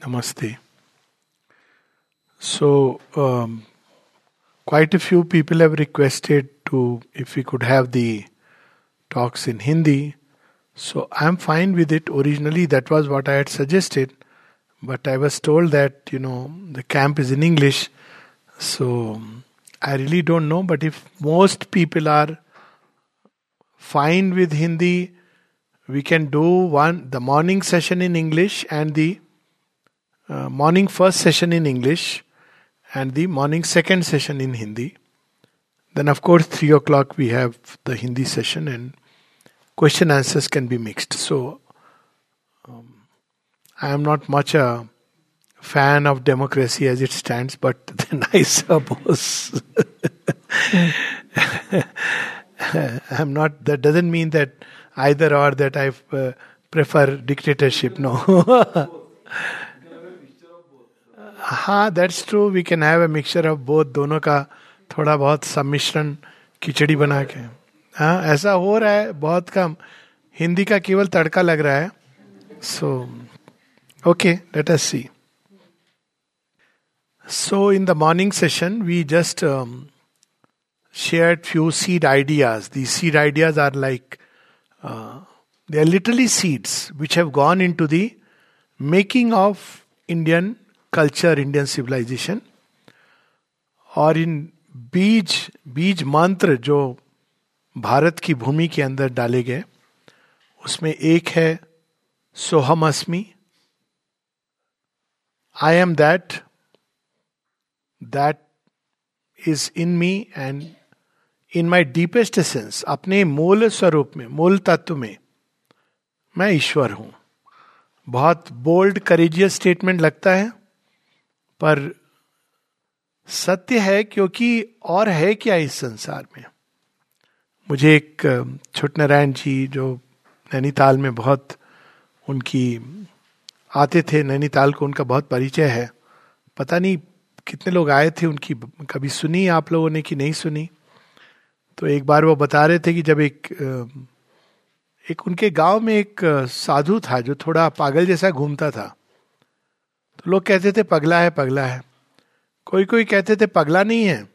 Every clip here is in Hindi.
Namaste. So, um, quite a few people have requested to if we could have the talks in Hindi. So, I'm fine with it. Originally, that was what I had suggested, but I was told that you know the camp is in English. So, I really don't know. But if most people are fine with Hindi, we can do one the morning session in English and the uh, morning first session in English and the morning second session in Hindi. Then, of course, three o'clock we have the Hindi session and question answers can be mixed. So, um, I am not much a fan of democracy as it stands, but then I suppose I'm not. That doesn't mean that either or that I uh, prefer dictatorship. No. हाँ that's true we can have a mixture of both दोनों का थोड़ा बहुत सम्मिश्रण खिचड़ी बना के। हाँ ऐसा हो रहा है, बहुत कम। हिंदी का केवल तड़का लग रहा है। So okay let us see so in the morning session we just share few seed ideas the seed ideas are like they are little seeds which have gone in to the making of Indian culture Indian civilization और इन बीज बीज मंत्र जो भारत की भूमि के अंदर डाले गए, उसमें एक है, सोहम अस्मी। I am that that is in me and in my deepest sense अपने मूल स्वरूप में, मूल तत्व में, मैं ईश्वर हूँ। बहुत बोल्ड करेजियस स्टेटमेंट लगता है। पर सत्य है क्योंकि और है क्या इस संसार में? मुझे एक छोट नारायण जी जो नैनीताल में बहुत उनकी आते थे, नैनीताल को उनका बहुत परिचय है। पता नहीं कितने लोग आए थे उनकी, कभी सुनी आप लोगों ने कि नहीं सुनी? तो एक बार वो बता रहे थे कि जब एक एक उनके गाँव में एक साधु था जो थोड़ा पागल जैसा घूमता था। तो लोग कहते थे, पगला है पगला है। कोई कोई कहते थे, पगला नहीं है।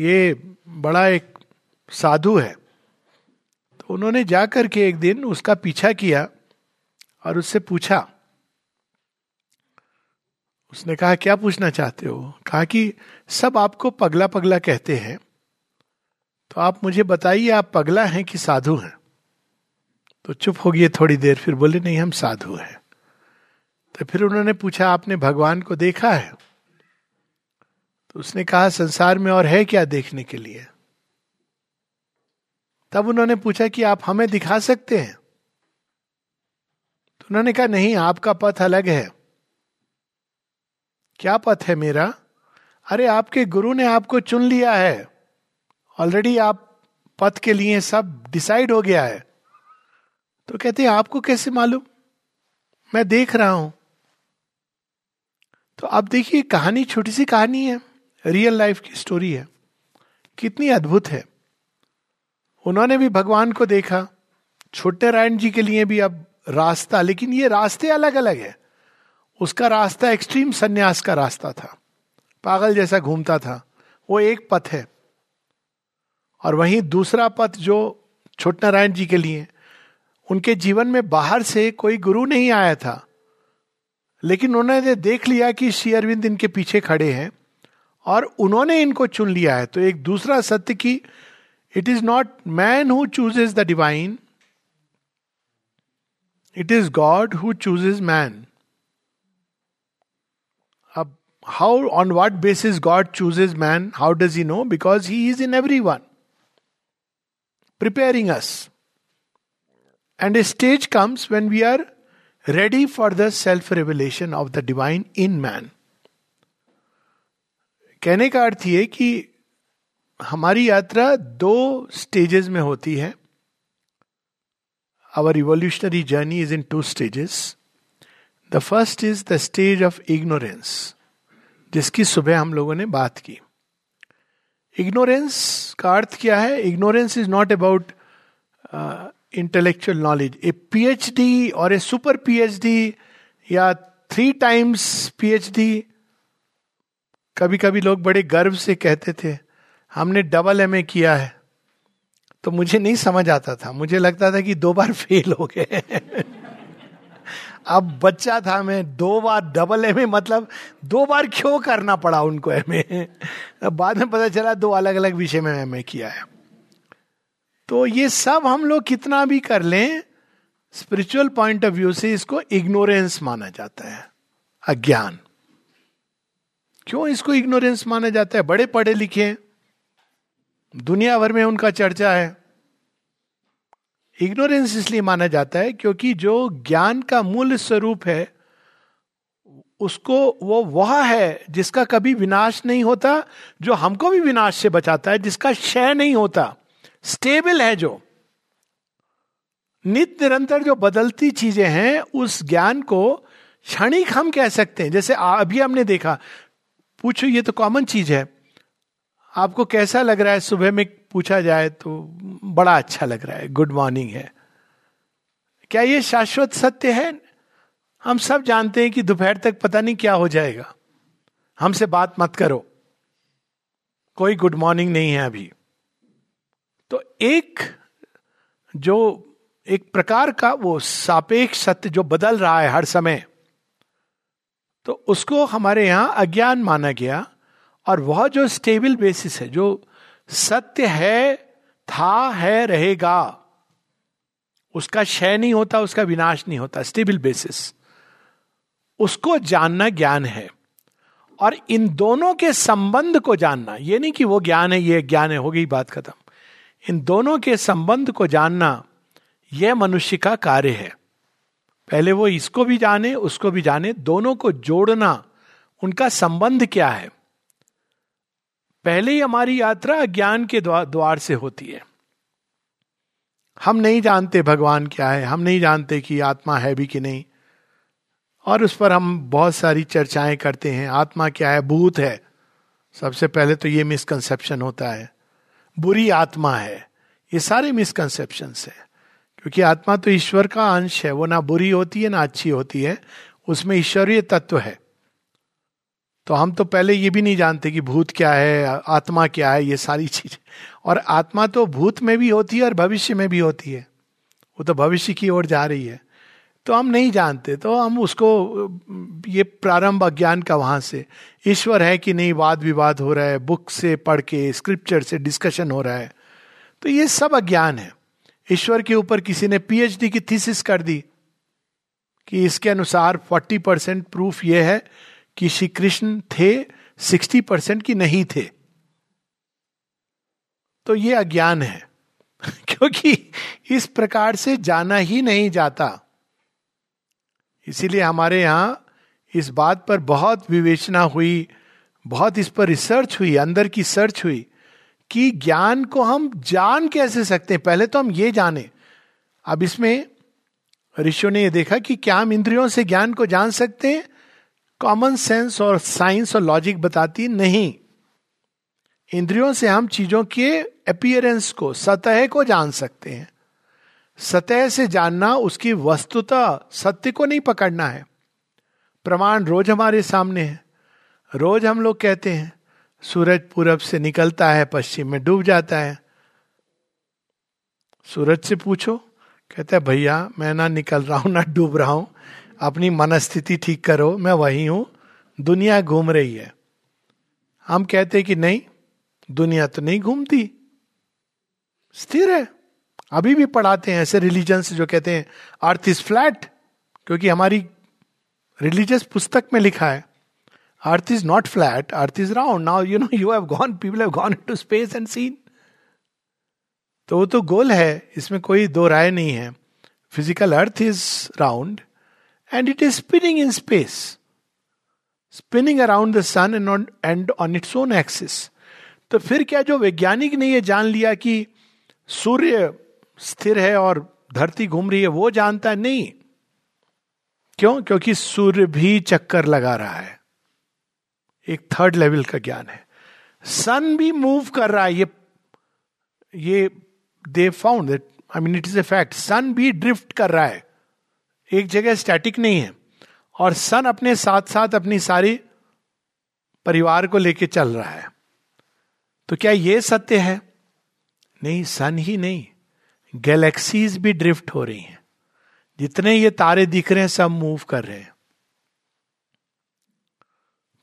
ये बड़ा एक साधु है। तो उन्होंने जाकर के एक दिन उसका पीछा किया और उससे पूछा। उसने कहा, क्या पूछना चाहते हो? कहा कि, सब आपको पगला पगला कहते हैं। तो आप मुझे बताइए, आप पगला हैं कि साधु हैं? तो चुप हो गए थोड़ी देर, फिर बोले, नहीं, हम साधु हैं। तो फिर उन्होंने पूछा, आपने भगवान को देखा है? तो उसने कहा, संसार में और है क्या देखने के लिए? तब उन्होंने पूछा कि आप हमें दिखा सकते हैं? तो उन्होंने कहा, नहीं, आपका पथ अलग है। क्या पथ है मेरा? अरे, आपके गुरु ने आपको चुन लिया है। ऑलरेडी आप पथ के लिए सब डिसाइड हो गया है। तो कहते हैं, आपको कैसे मालूम? मैं देख रहा हूँ। तो अब देखिए, कहानी छोटी सी कहानी है रियल लाइफ की स्टोरी है। कितनी अद्भुत है। उन्होंने भी भगवान को देखा। छोटे रायन जी के लिए भी अब रास्ता, लेकिन ये रास्ते अलग अलग है। उसका रास्ता एक्सट्रीम संन्यास का रास्ता था। पागल जैसा घूमता था। वो एक पथ है। और वहीं दूसरा पथ जो छोट नारायण जी के लिए, उनके जीवन में बाहर से कोई गुरु नहीं आया था। लेकिन उन्होंने देख लिया कि श्री अरविंद इनके पीछे खड़े हैं और उन्होंने इनको चुन लिया है। तो एक दूसरा सत्य की it is not man who chooses the divine it is God who chooses man अब how on what basis God chooses man how does he know because he is in every one preparing us and a stage comes when we are ready for the self revelation of the divine in man कहने का अर्थ ये कि हमारी यात्रा दो स्टेजेस में होती है। Our revolutionary journey is in two stages the first is the stage of ignorance जिसकी सुबह हम लोगों ने बात की। इग्नोरेंस का अर्थ क्या है? Ignorance is not about intellectual knowledge a PhD और ए सुपर पीएचडी या थ्री टाइम्स पीएचडी कभी कभी लोग बड़े गर्व से कहते थे, हमने डबल एमए किया है। तो मुझे नहीं समझ आता था। मुझे लगता था कि दो बार फेल हो गए। अब बच्चा था मैं, दो बार डबल एमए मतलब दो बार क्यों करना पड़ा उनको एमए बाद में पता चला दो अलग अलग विषय में एम किया है। तो ये सब हम लोग कितना भी कर लें स्पिरिचुअल पॉइंट ऑफ़ व्यू से इसको इग्नोरेंस माना जाता है, अज्ञान। क्यों इसको इग्नोरेंस माना जाता है? बड़े पढ़े लिखे, दुनिया भर में उनका चर्चा है। इग्नोरेंस इसलिए माना जाता है क्योंकि जो ज्ञान का मूल स्वरूप है, उसको वो वह है जिसका कभी विनाश नहीं होता, जो हमको भी विनाश से बचाता है, जिसका क्षय नहीं होता। स्टेबल है जो नित्य निरंतर जो बदलती चीज़ें हैं, उस ज्ञान को क्षणिक हम कह सकते हैं। जैसे अभी हमने देखा, पूछो, ये तो कॉमन चीज़ है। आपको कैसा लग रहा है? सुबह में पूछा जाए तो बड़ा अच्छा लग रहा है। गुड मॉर्निंग है। क्या ये शाश्वत सत्य है? हम सब जानते हैं कि दोपहर तक पता नहीं क्या हो जाएगा। हमसे बात मत करो। कोई गुड मॉर्निंग नहीं है अभी। तो एक जो, एक प्रकार का वो सापेक्ष सत्य जो बदल रहा है हर समय तो उसको हमारे यहाँ अज्ञान माना गया। और वह जो स्टेबल बेसिस है, जो सत्य है, था, है, रहेगा, उसका क्षय नहीं होता, उसका विनाश नहीं होता स्टेबल बेसिस उसको जानना ज्ञान है। और इन दोनों के संबंध को जानना, ये नहीं कि वो ज्ञान है, ये ज्ञान है हो गई बात खत्म। इन दोनों के संबंध को जानना यह मनुष्य का कार्य है। पहले वो इसको भी जाने, उसको भी जाने, दोनों को जोड़ना उनका संबंध क्या है। पहले ही हमारी यात्रा ज्ञान के द्वार से होती है। हम नहीं जानते भगवान क्या है, हम नहीं जानते कि आत्मा है भी कि नहीं। और उस पर हम बहुत सारी चर्चाएँ करते हैं, आत्मा क्या है, भूत है। सबसे पहले तो ये मिसकंसेप्शन होता है। बुरी आत्मा है। ये सारे मिसकंसेप्शन है। क्योंकि आत्मा तो ईश्वर का अंश है। वो ना बुरी होती है, ना अच्छी होती है। उसमें ईश्वरीय तत्व है। तो हम तो पहले ये भी नहीं जानते कि भूत क्या है, आत्मा क्या है, ये सारी चीज़। और आत्मा तो भूत में भी होती है और भविष्य में भी होती है। वो तो भविष्य की ओर जा रही है। तो हम नहीं जानते तो हम उसको, ये प्रारंभ अज्ञान का वहाँ से। ईश्वर है कि नहीं, वाद विवाद हो रहा है, बुक से पढ़ के, स्क्रिप्चर से डिस्कशन हो रहा है। तो ये सब अज्ञान है। ईश्वर के ऊपर किसी ने पीएचडी की थीसिस कर दी कि इसके अनुसार 40 परसेंट प्रूफ ये है कि श्री कृष्ण थे, सिक्सटी परसेंट की नहीं थे। तो ये अज्ञान है। क्योंकि इस प्रकार से जाना ही नहीं जाता। इसीलिए हमारे यहाँ इस बात पर बहुत विवेचना हुई, बहुत इस पर रिसर्च हुई, अंदर की सर्च हुई कि ज्ञान को हम जान कैसे सकते हैं। पहले तो हम ये जाने। अब इसमें ऋषियों ने यह देखा कि क्या हम इंद्रियों से ज्ञान को जान सकते हैं? कॉमन सेंस और साइंस और लॉजिक बताती नहीं। इंद्रियों से हम चीज़ों के अपियरेंस को, सतह को जान सकते हैं। सतह से जानना उसकी वस्तुता सत्य को नहीं पकड़ना है। प्रमाण रोज हमारे सामने है। रोज हम लोग कहते हैं, सूरज पूरब से निकलता है, पश्चिम में डूब जाता है। सूरज से पूछो, कहता है, भैया, मैं ना निकल रहा हूँ, ना डूब रहा हूँ। अपनी मनस्थिति ठीक करो, मैं वही हूँ, दुनिया घूम रही है। हम कहते कि नहीं, दुनिया तो नहीं घूमती। स्थिर है। अभी भी पढ़ाते हैं ऐसे रिलीजन्स जो कहते हैं अर्थ इज़ फ्लैट क्योंकि हमारी रिलीजियस पुस्तक में लिखा है earth is not flat earth is round now you know you have gone people have gone to space and seen तो वो तो गोल है इसमें कोई दो राय नहीं है। Physical earth is round it is spinning in space, spinning around the sun and on, and on its own axis. तो फिर क्या जो वैज्ञानिक ने यह जान लिया कि सूर्य स्थिर है और धरती घूम रही है, वो जानता है, नहीं। क्यों? क्योंकि सूर्य भी चक्कर लगा रहा है। एक थर्ड लेवल का ज्ञान है। सन भी मूव कर रहा है, ये ये they found that I mean it is a fact sun भी ड्रिफ्ट कर रहा है। एक जगह स्टैटिक नहीं है। और सन अपने साथ साथ अपनी सारी परिवार को लेके चल रहा है। तो क्या ये सत्य है? नहीं सन ही नहीं। गैलेक्सीज भी ड्रिफ्ट हो रही हैं। जितने ये तारे दिख रहे हैं, सब मूव कर रहे हैं।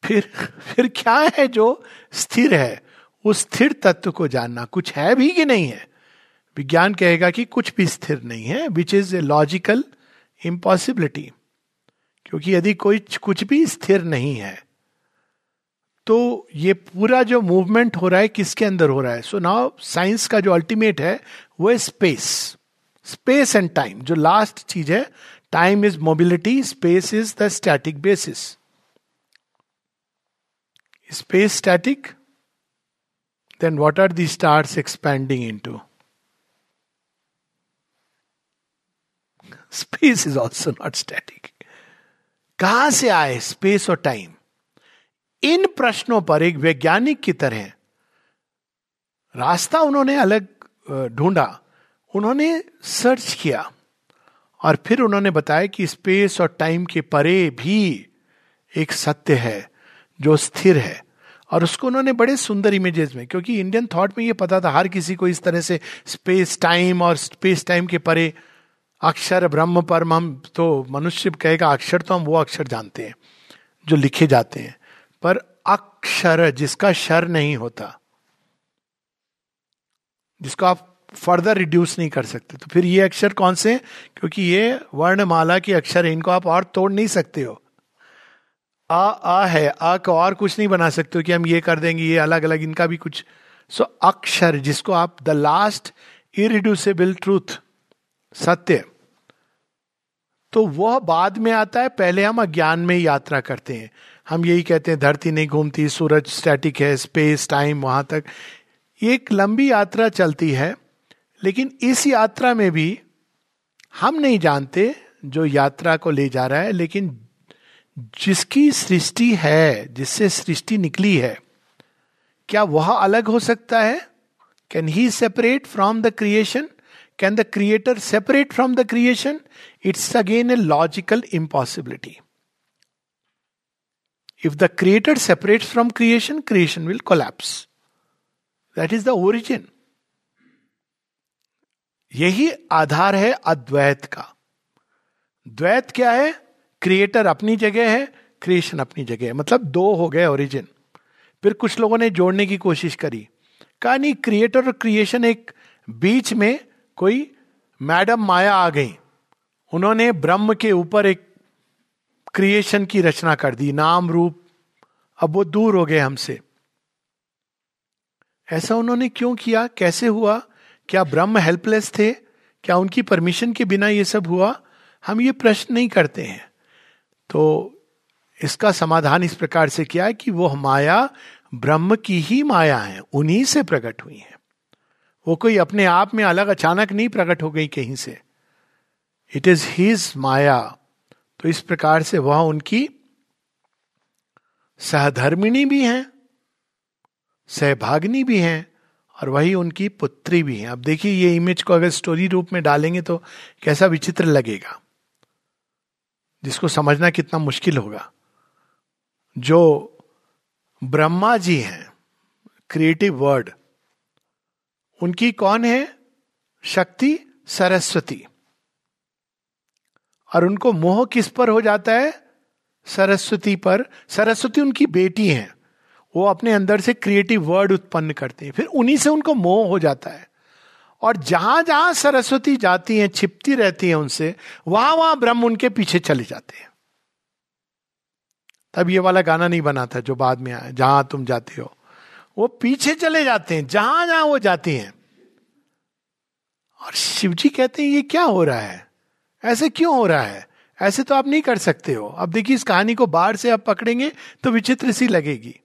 फिर फिर क्या है जो स्थिर है? उस स्थिर तत्व को जानना। कुछ है भी कि नहीं है? विज्ञान कहेगा कि कुछ भी स्थिर नहीं है which is a logical impossibility क्योंकि यदि कोई कुछ भी स्थिर नहीं है तो ये पूरा जो मूवमेंट हो रहा है, किसके अंदर हो रहा है? सो नाउ साइंस का जो अल्टीमेट है वो है स्पेस स्पेस एंड टाइम जो लास्ट चीज़ है time is mobility space is the static basis space static then what are the stars expanding into space is also not static कहाँ से आए? स्पेस और टाइम इन प्रश्नों पर एक वैज्ञानिक की तरह रास्ता उन्होंने अलग ढूंढा। उन्होंने सर्च किया और फिर उन्होंने बताया कि स्पेस और टाइम के परे भी एक सत्य है, जो स्थिर है। और उसको उन्होंने बड़े सुंदर इमेजेस में, क्योंकि इंडियन थॉट में ये पता था, हर किसी को इस तरह से स्पेस टाइम और स्पेस टाइम के परे अक्षर ब्रह्म परम हम तो मनुष्य कहेगा अक्षर तो हम वो अक्षर जानते हैं, जो लिखे जाते हैं। पर अक्षर जिसका शर नहीं होता जिसको आप फर्दर रिड्यूस नहीं कर सकते। तो फिर ये अक्षर कौन से? क्योंकि ये वर्णमाला के अक्षर है इनको आप और तोड़ नहीं सकते हो। आ आ है आ को और कुछ नहीं बना सकते हो कि हम ये कर देंगे ये अलग अलग इनका भी कुछ। सो so, अक्षर जिसको आप द लास्ट इरिड्यूसेबल ट्रूथ सत्य। तो वह बाद में आता है पहले हम अज्ञान में यात्रा करते हैं। हम यही कहते हैं धरती नहीं घूमती सूरज स्टैटिक है स्पेस टाइम वहाँ तक। एक लंबी यात्रा चलती है, लेकिन इस यात्रा में भी हम नहीं जानते जो यात्रा को ले जा रहा है, लेकिन जिसकी सृष्टि है, जिससे सृष्टि निकली है, क्या वह अलग हो सकता है? Can he separate from the creation can the creator separate from the creation it's again a logical impossibility if the creator separate from creation creation will collapse that is the origin यही आधार है अद्वैत का। द्वैत क्या है? क्रिएटर अपनी जगह है क्रिएशन अपनी जगह है। मतलब दो हो गए ओरिजिन फिर कुछ लोगों ने जोड़ने की कोशिश करी। कहा नहीं क्रिएटर और क्रिएशन एक बीच में कोई मैडम माया आ गई। उन्होंने ब्रह्म के ऊपर एक क्रिएशन की रचना कर दी, नाम रूप। अब वो दूर हो गए हमसे। ऐसा उन्होंने क्यों किया? कैसे हुआ? क्या ब्रह्म हेल्पलेस थे? क्या उनकी परमिशन के बिना ये सब हुआ? हम ये प्रश्न नहीं करते हैं। तो इसका समाधान इस प्रकार से किया है कि वो माया ब्रह्म की ही माया है, उन्हीं से प्रकट हुई है। वो कोई अपने आप में अलग अचानक नहीं प्रकट हो गई कहीं से। It is his maya. तो इस प्रकार से वह उनकी सहधर्मिणी भी हैं। सहभागिनी भी हैं और वही उनकी पुत्री भी हैं। अब देखिए, ये इमेज को अगर स्टोरी रूप में डालेंगे तो कैसा विचित्र लगेगा। जिसको समझना कितना मुश्किल होगा। जो ब्रह्मा जी हैं क्रिएटिव वर्ड उनकी कौन है? शक्ति सरस्वती। और उनको मोह किस पर हो जाता है? सरस्वती पर। सरस्वती उनकी बेटी हैं। वो अपने अंदर से क्रिएटिव वर्ड उत्पन्न करते हैं। फिर उन्हीं से उनको मोह हो जाता है। और जहाँ जहाँ सरस्वती जाती हैं, छिपती रहती हैं उनसे, वहाँ वहाँ ब्रह्म उनके पीछे चले जाते हैं। तब ये वाला गाना नहीं बना था जो बाद में आया, जहाँ तुम जाते हो। वो पीछे चले जाते हैं, जहाँ जहाँ वो जाती हैं। और शिव जी कहते हैं, ये क्या हो रहा है? ऐसे क्यों हो रहा है? ऐसे तो आप नहीं कर सकते हो। अब देखिए, इस कहानी को बाहर से आप पकड़ेंगे तो विचित्र सी लगेगी।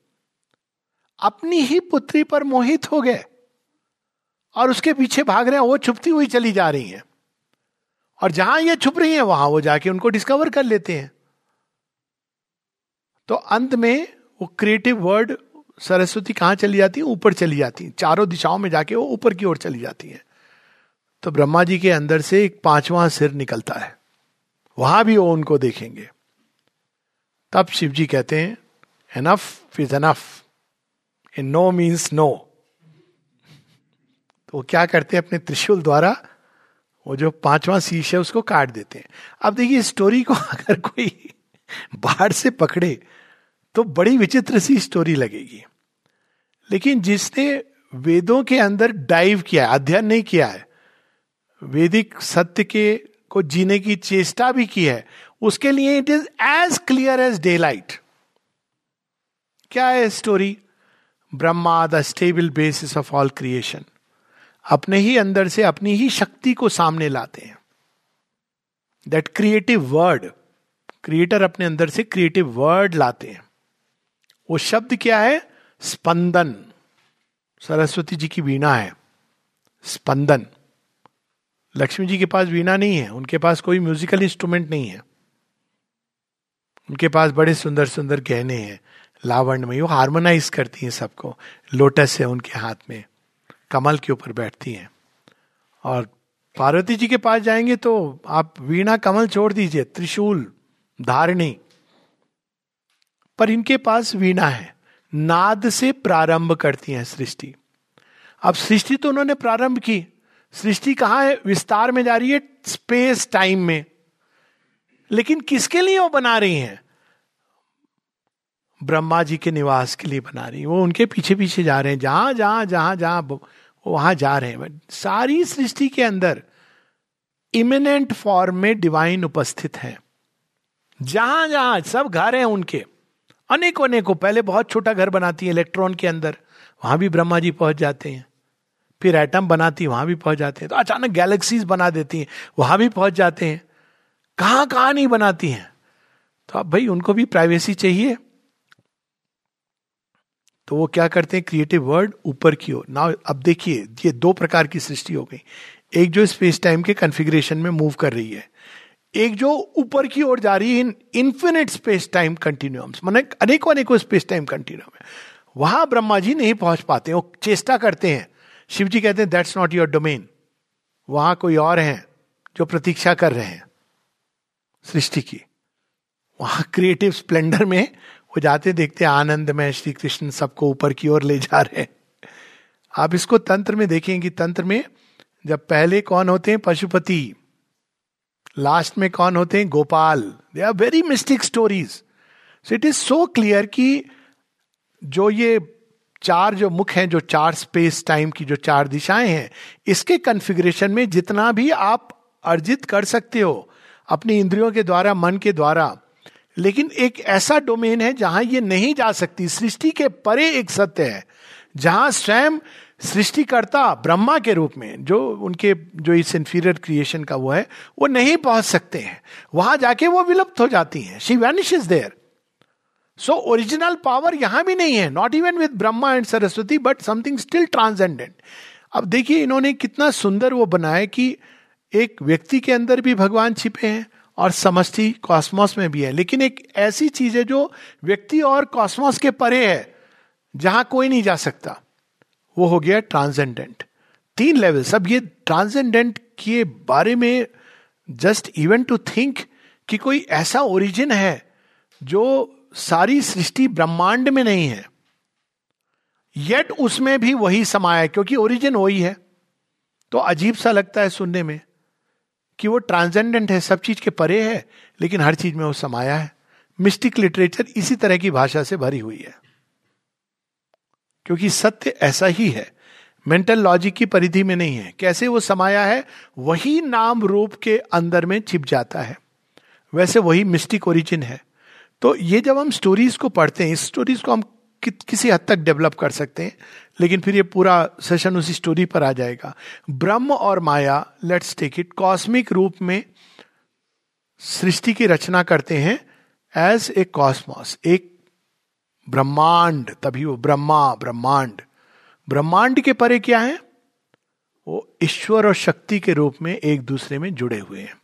अपनी ही पुत्री पर मोहित हो गए और उसके पीछे भाग रहे हैं, वो छुपती हुई चली जा रही हैं। और जहाँ ये छुप रही हैं, वहाँ वो जाके उनको डिस्कवर कर लेते हैं। तो अंत में वो क्रिएटिव वर्ड सरस्वती कहाँ चली जाती है? ऊपर चली जाती है। चारों दिशाओं में जाके वो ऊपर की ओर चली जाती है। तो ब्रह्मा जी के अंदर से एक पांचवा सिर निकलता है। वहाँ भी वो उनको देखेंगे। तब शिव जी कहते हैं enough is enough in no means no तो वो क्या करते हैं अपने त्रिशूल द्वारा? वो जो पांचवा शीश है, उसको काट देते हैं। अब देखिए स्टोरी को अगर कोई बाहर से पकड़े तो बड़ी विचित्र सी स्टोरी लगेगी। लेकिन जिसने वेदों के अंदर डाइव किया है, अध्ययन नहीं किया है, वैदिक सत्य के को जीने की चेष्टा भी की है, उसके लिए it is as clear as daylight क्या है story Brahma the stable basis of all creation अपने ही अंदर से अपनी ही शक्ति को सामने लाते हैं। दैट क्रिएटिव वर्ड क्रिएटर अपने अंदर से क्रिएटिव वर्ड लाते हैं। वो शब्द क्या है? स्पंदन। सरस्वती जी की वीणा है। स्पंदन। लक्ष्मी जी के पास वीणा नहीं है। उनके पास कोई म्यूजिकल इंस्ट्रूमेंट नहीं है। उनके पास बड़े सुंदर सुंदर गहने हैं। लावण में, वो हार्मोनाइज करती हैं सबको। लोटस है उनके हाथ में। कमल के ऊपर बैठती हैं। और पार्वती जी के पास जाएँगे तो आप वीणा कमल छोड़ दीजिए, त्रिशूल, धारणी। पर इनके पास वीणा है। नाद से प्रारंभ करती हैं सृष्टि। अब सृष्टि तो उन्होंने प्रारंभ की। सृष्टि कहाँ है? विस्तार में जा रही है स्पेस टाइम में। लेकिन किसके लिए वो बना रही हैं? ब्रह्मा जी के निवास के लिए बना रही वो उनके पीछे पीछे जा रहे हैं। जहाँ जहाँ जहाँ जहाँ वहाँ जा रहे हैं। सारी सृष्टि के अंदर इमिनेंट फॉर्म में डिवाइन उपस्थित है। जहाँ जहाँ सब घर हैं उनके। अनेकों अनेकों पहले बहुत छोटा घर बनाती है इलेक्ट्रॉन के अंदर। वहाँ भी ब्रह्मा जी पहुँच जाते हैं। फिर एटम बनाती वहाँ भी पहुँच जाते हैं। तो अचानक गैलेक्सीज बना देती हैं, वहाँ भी पहुँच जाते हैं। कहाँ कहाँ नहीं बनाती हैं? तो अब भाई उनको भी प्राइवेसी चाहिए। तो वो क्या करते हैं? क्रिएटिव वर्ड ऊपर की ओर। ना अब देखिए, ये दो प्रकार की सृष्टि हो गई। एक जो स्पेस टाइम के कन्फिग्रेशन में मूव कर रही है। एक जो ऊपर की ओर जा रही है, in infinite space time continuums मैंने अनेकों अनेकों स्पेस टाइम कंटिन्यूम है। वहाँ ब्रह्मा जी नहीं पहुँच पाते वो चेष्टा करते हैं। शिव जी कहते हैं दैट्स नॉट योर डोमेन वहाँ कोई और है जो प्रतीक्षा कर रहे हैं सृष्टि की। वहाँ क्रिएटिव स्प्लेंडर में वो जाते देखते आनंद में श्री कृष्ण सबको ऊपर की ओर ले जा रहे हैं। आप इसको तंत्र में देखेंगे तंत्र में जब पहले कौन होते हैं? पशुपति। लास्ट में कौन होते हैं? Gopal. They are very mystic stories so it is so clear कि जो ये चार जो मुख हैं, जो चार स्पेस टाइम की जो चार दिशाएँ हैं, इसके कन्फिग्रेशन में जितना भी आप अर्जित कर सकते हो, अपनी इंद्रियों के द्वारा, मन के द्वारा लेकिन एक ऐसा डोमेन है जहाँ ये नहीं जा सकती। सृष्टि के परे एक सत्य है, जहाँ स्वयं सृष्टिकर्ता ब्रह्मा के रूप में, जो उनके, जो इस इंफीरियर क्रिएशन का वो है, वो नहीं पहुँच सकते हैं। वहाँ जाके वो विलुप्त हो जाती हैं। She vanish is there so original power यहाँ भी नहीं है। Not even with Brahma and Saraswati but something still transcendent अब देखिए, इन्होंने कितना सुंदर वो बनाया कि एक व्यक्ति के अंदर भी भगवान छिपे हैं। और समष्टि कॉस्मोस में भी है। लेकिन एक ऐसी चीज़ है जो व्यक्ति और कॉस्मोस के परे है, जहाँ कोई नहीं जा सकता। वो हो गया ट्रांसेंडेंट। तीन लेवल सब ये ट्रांसेंडेंट के बारे में जस्ट इवन टू थिंक कि कोई ऐसा ओरिजिन है जो सारी सृष्टि ब्रह्मांड में नहीं है। येट उसमें भी वही समाया है, क्योंकि ओरिजिन वही है। तो अजीब सा लगता है सुनने में। कि वो ट्रांसेंडेंट है, सब चीज़ के परे है, लेकिन हर चीज़ में वो समाया है। मिस्टिक लिटरेचर इसी तरह की भाषा से भरी हुई है। क्योंकि सत्य ऐसा ही है। मेंटल लॉजिक की परिधि में नहीं है। कैसे वो समाया है? वही नाम रूप के अंदर में छिप जाता है। वैसे वही मिस्टिक ओरिजिन है। तो ये जब हम स्टोरीज को पढ़ते हैं, इस स्टोरीज को हम कि, किसी हद तक डेवलप कर सकते हैं लेकिन फिर ये पूरा सेशन उसी स्टोरी पर आ जाएगा। ब्रह्म और माया लेट्स टेक इट कॉस्मिक रूप में सृष्टि की रचना करते हैं एज ए कॉस्मॉस एक ब्रह्मांड तभी वो ब्रह्मा ब्रह्मांड। ब्रह्मांड के परे क्या है? वो ईश्वर और शक्ति के रूप में एक दूसरे में जुड़े हुए हैं।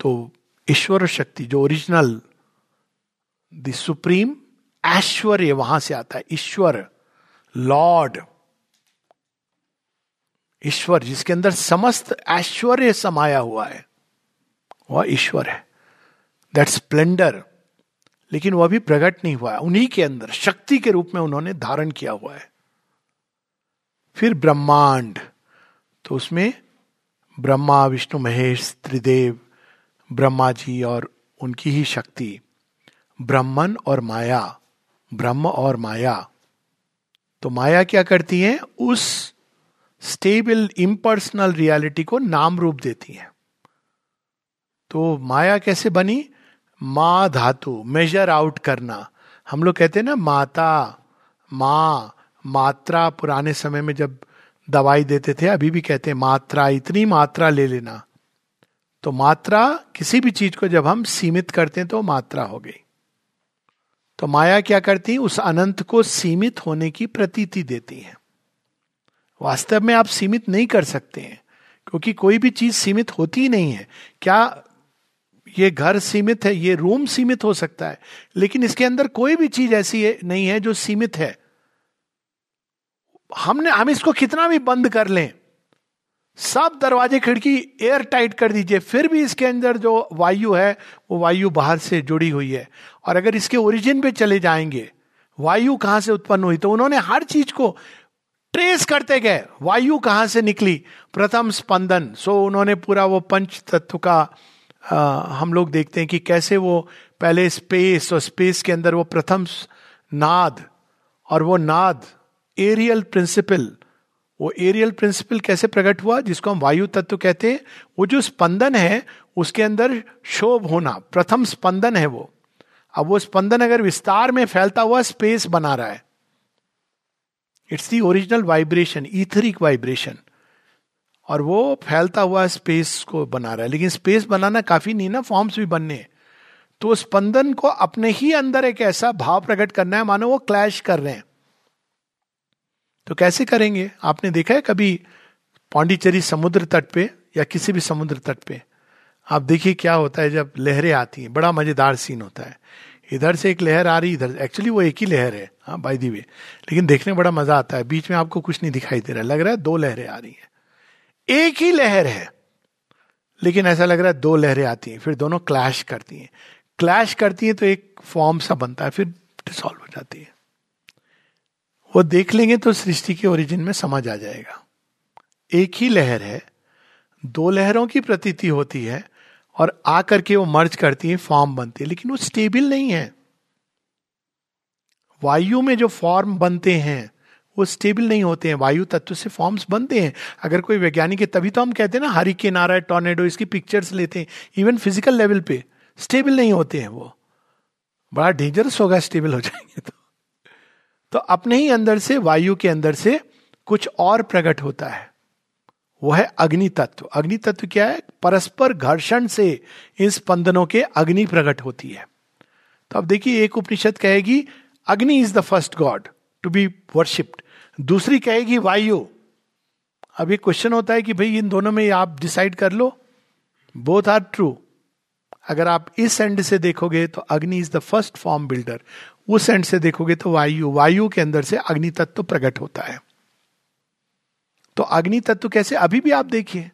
तो ईश्वर और शक्ति जो ओरिजिनल द सुप्रीम ऐश्वर्य वहाँ से आता है, ईश्वर, लॉर्ड। ईश्वर, जिसके अंदर समस्त ऐश्वर्य समाया हुआ है, वह ईश्वर है। दैट स्प्लेंडर लेकिन वह अभी प्रकट नहीं हुआ है, उन्हीं के अंदर, शक्ति के रूप में उन्होंने धारण किया हुआ है। फिर ब्रह्मांड। तो उसमें ब्रह्मा, विष्णु, महेश, त्रिदेव, ब्रह्मा जी और उनकी ही शक्ति। ब्रह्मन और माया, ब्रह्म और माया। तो माया क्या करती है? उस स्टेबल इम्पर्सनल रियलिटी को नाम रूप देती है। तो माया कैसे बनी? मा धातु मेजर आउट करना। हम लोग कहते हैं ना, माता, माँ, मात्रा, पुराने समय में जब दवाई देते थे, अभी भी कहते हैं, मात्रा, इतनी मात्रा ले लेना। तो मात्रा, किसी भी चीज़ को जब हम सीमित करते हैं तो मात्रा हो गई। तो माया क्या करती है? उस अनंत को सीमित होने की प्रतीति देती है। वास्तव में आप सीमित नहीं कर सकते हैं, क्योंकि कोई भी चीज़ सीमित होती ही नहीं है। क्या ये घर सीमित है? ये रूम सीमित हो सकता है, लेकिन इसके अंदर कोई भी चीज़ ऐसी है, नहीं है जो सीमित है। हमने, हम इसको कितना भी बंद कर लें सब दरवाजे खिड़की एयर टाइट कर दीजिए। फिर भी इसके अंदर जो वायु है वो वायु बाहर से जुड़ी हुई है। और अगर इसके ओरिजिन पे चले जाएँगे वायु कहाँ से उत्पन्न हुई? तो उन्होंने हर चीज़ को ट्रेस करते गए। वायु कहाँ से निकली? प्रथम स्पंदन। सो उन्होंने पूरा वो पंच तत्व का आ, हम लोग देखते हैं कि कैसे वो पहले स्पेस और स्पेस के अंदर वो प्रथम नाद और वो नाद एरियल प्रिंसिपल वो एरियल प्रिंसिपल कैसे प्रकट हुआ, जिसको हम वायु तत्व कहते हैं, वो जो स्पंदन है, उसके अंदर शोभ होना, प्रथम स्पंदन है वो। अब वो स्पंदन अगर विस्तार में फैलता हुआ स्पेस बना रहा है it's the original vibration etheric vibration और वो फैलता हुआ स्पेस को बना रहा है। लेकिन स्पेस बनाना काफ़ी नहीं ना फॉर्म्स भी बनने तो स्पंदन को अपने ही अंदर एक ऐसा भाव प्रकट करना है, मानो वो क्लैश कर रहे हैं। तो कैसे करेंगे? आपने देखा है कभी पौंडीचेरी समुद्र तट पे या किसी भी समुद्र तट पे? आप देखिए क्या होता है जब लहरें आती हैं, बड़ा मज़ेदार सीन होता है। इधर से एक लहर आ रही, इधर एक्चुअली वो एक ही लहर है हाँ बाई दी वे लेकिन देखने में बड़ा मज़ा आता है। बीच में आपको कुछ नहीं दिखाई दे रहा लग रहा है दो लहरें आ रही हैं। एक ही लहर है। लेकिन ऐसा लग रहा है दो लहरें आती हैं, फिर दोनों क्लैश करती हैं। क्लैश करती हैं तो एक फॉर्म सा बनता है, फिर डिसॉल्व हो जाती है। वो देख लेंगे तो सृष्टि के ओरिजिन में समझ आ जाएगा। एक ही लहर है, दो लहरों की प्रतीति होती है और आकर के वो मर्ज करती है फॉर्म बनती है, लेकिन वो स्टेबल नहीं है। वायु में जो फॉर्म बनते हैं, वो स्टेबल नहीं होते हैं। वायु तत्व से फॉर्म्स बनते हैं। अगर कोई वैज्ञानिक है, तभी तो हम कहते हैं ना हरी के नारा टॉर्नेडो इसकी पिक्चर्स लेते हैं। इवन फ़िज़िकल लेवल पे स्टेबल नहीं होते हैं वो। बड़ा डेंजरस होगा स्टेबल हो जाएँगे तो। तो अपने ही अंदर से, वायु के अंदर से कुछ और प्रकट होता है। वो है अग्नि तत्व। अग्नि तत्व क्या है? परस्पर घर्षण से इन स्पंदनों के अग्नि प्रकट होती है। तो अब देखिए, एक उपनिषद कहेगी, Agni is the first god to be worshipped दूसरी कहेगी, वायु. अब ये क्वेश्चन होता है कि भाई, इन दोनों में आप डिसाइड कर लो। बोथ आर ट्रू अगर आप इस एंड से देखोगे तो Agni is the first form builder उस एंड से देखोगे तो वायु वायु के अंदर से अग्नि तत्व प्रकट होता है। तो अग्नि तत्व कैसे? अभी भी आप देखिए,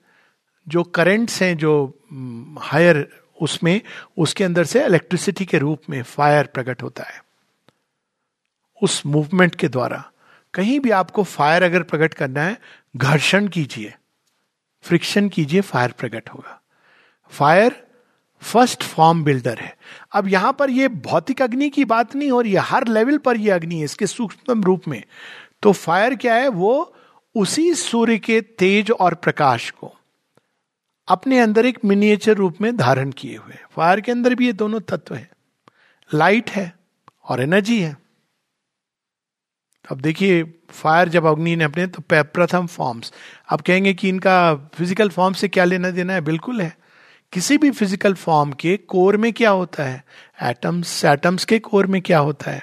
जो करेंट्स हैं, जो हायर उसमें, उसके अंदर से इलेक्ट्रिसिटी के रूप में फायर प्रकट होता है। उस मूवमेंट के द्वारा। कहीं भी आपको फायर अगर प्रकट करना है, घर्षण कीजिए। फ्रिक्शन कीजिए फायर प्रकट होगा। फायर फ़र्स्ट फॉर्म बिल्डर है। अब यहाँ पर यह भौतिक अग्नि की बात नहीं हो रही है हर लेवल पर यह अग्नि है इसके सूक्ष्म रूप में। तो फायर क्या है? वो उसी सूर्य के तेज और प्रकाश को अपने अंदर एक मिनिएचर रूप में धारण किए हुए फायर के अंदर भी ये दोनों तत्व है। लाइट है और एनर्जी है। अब देखिए, फायर जब अग्नि ने अपने तो प्रथम फॉर्म्स अब कहेंगे कि इनका फ़िज़िकल फॉर्म से क्या लेना देना है? बिल्कुल है। किसी भी फ़िज़िकल फॉर्म के कोर में क्या होता है? एटम्स एटम्स के कोर में क्या होता है?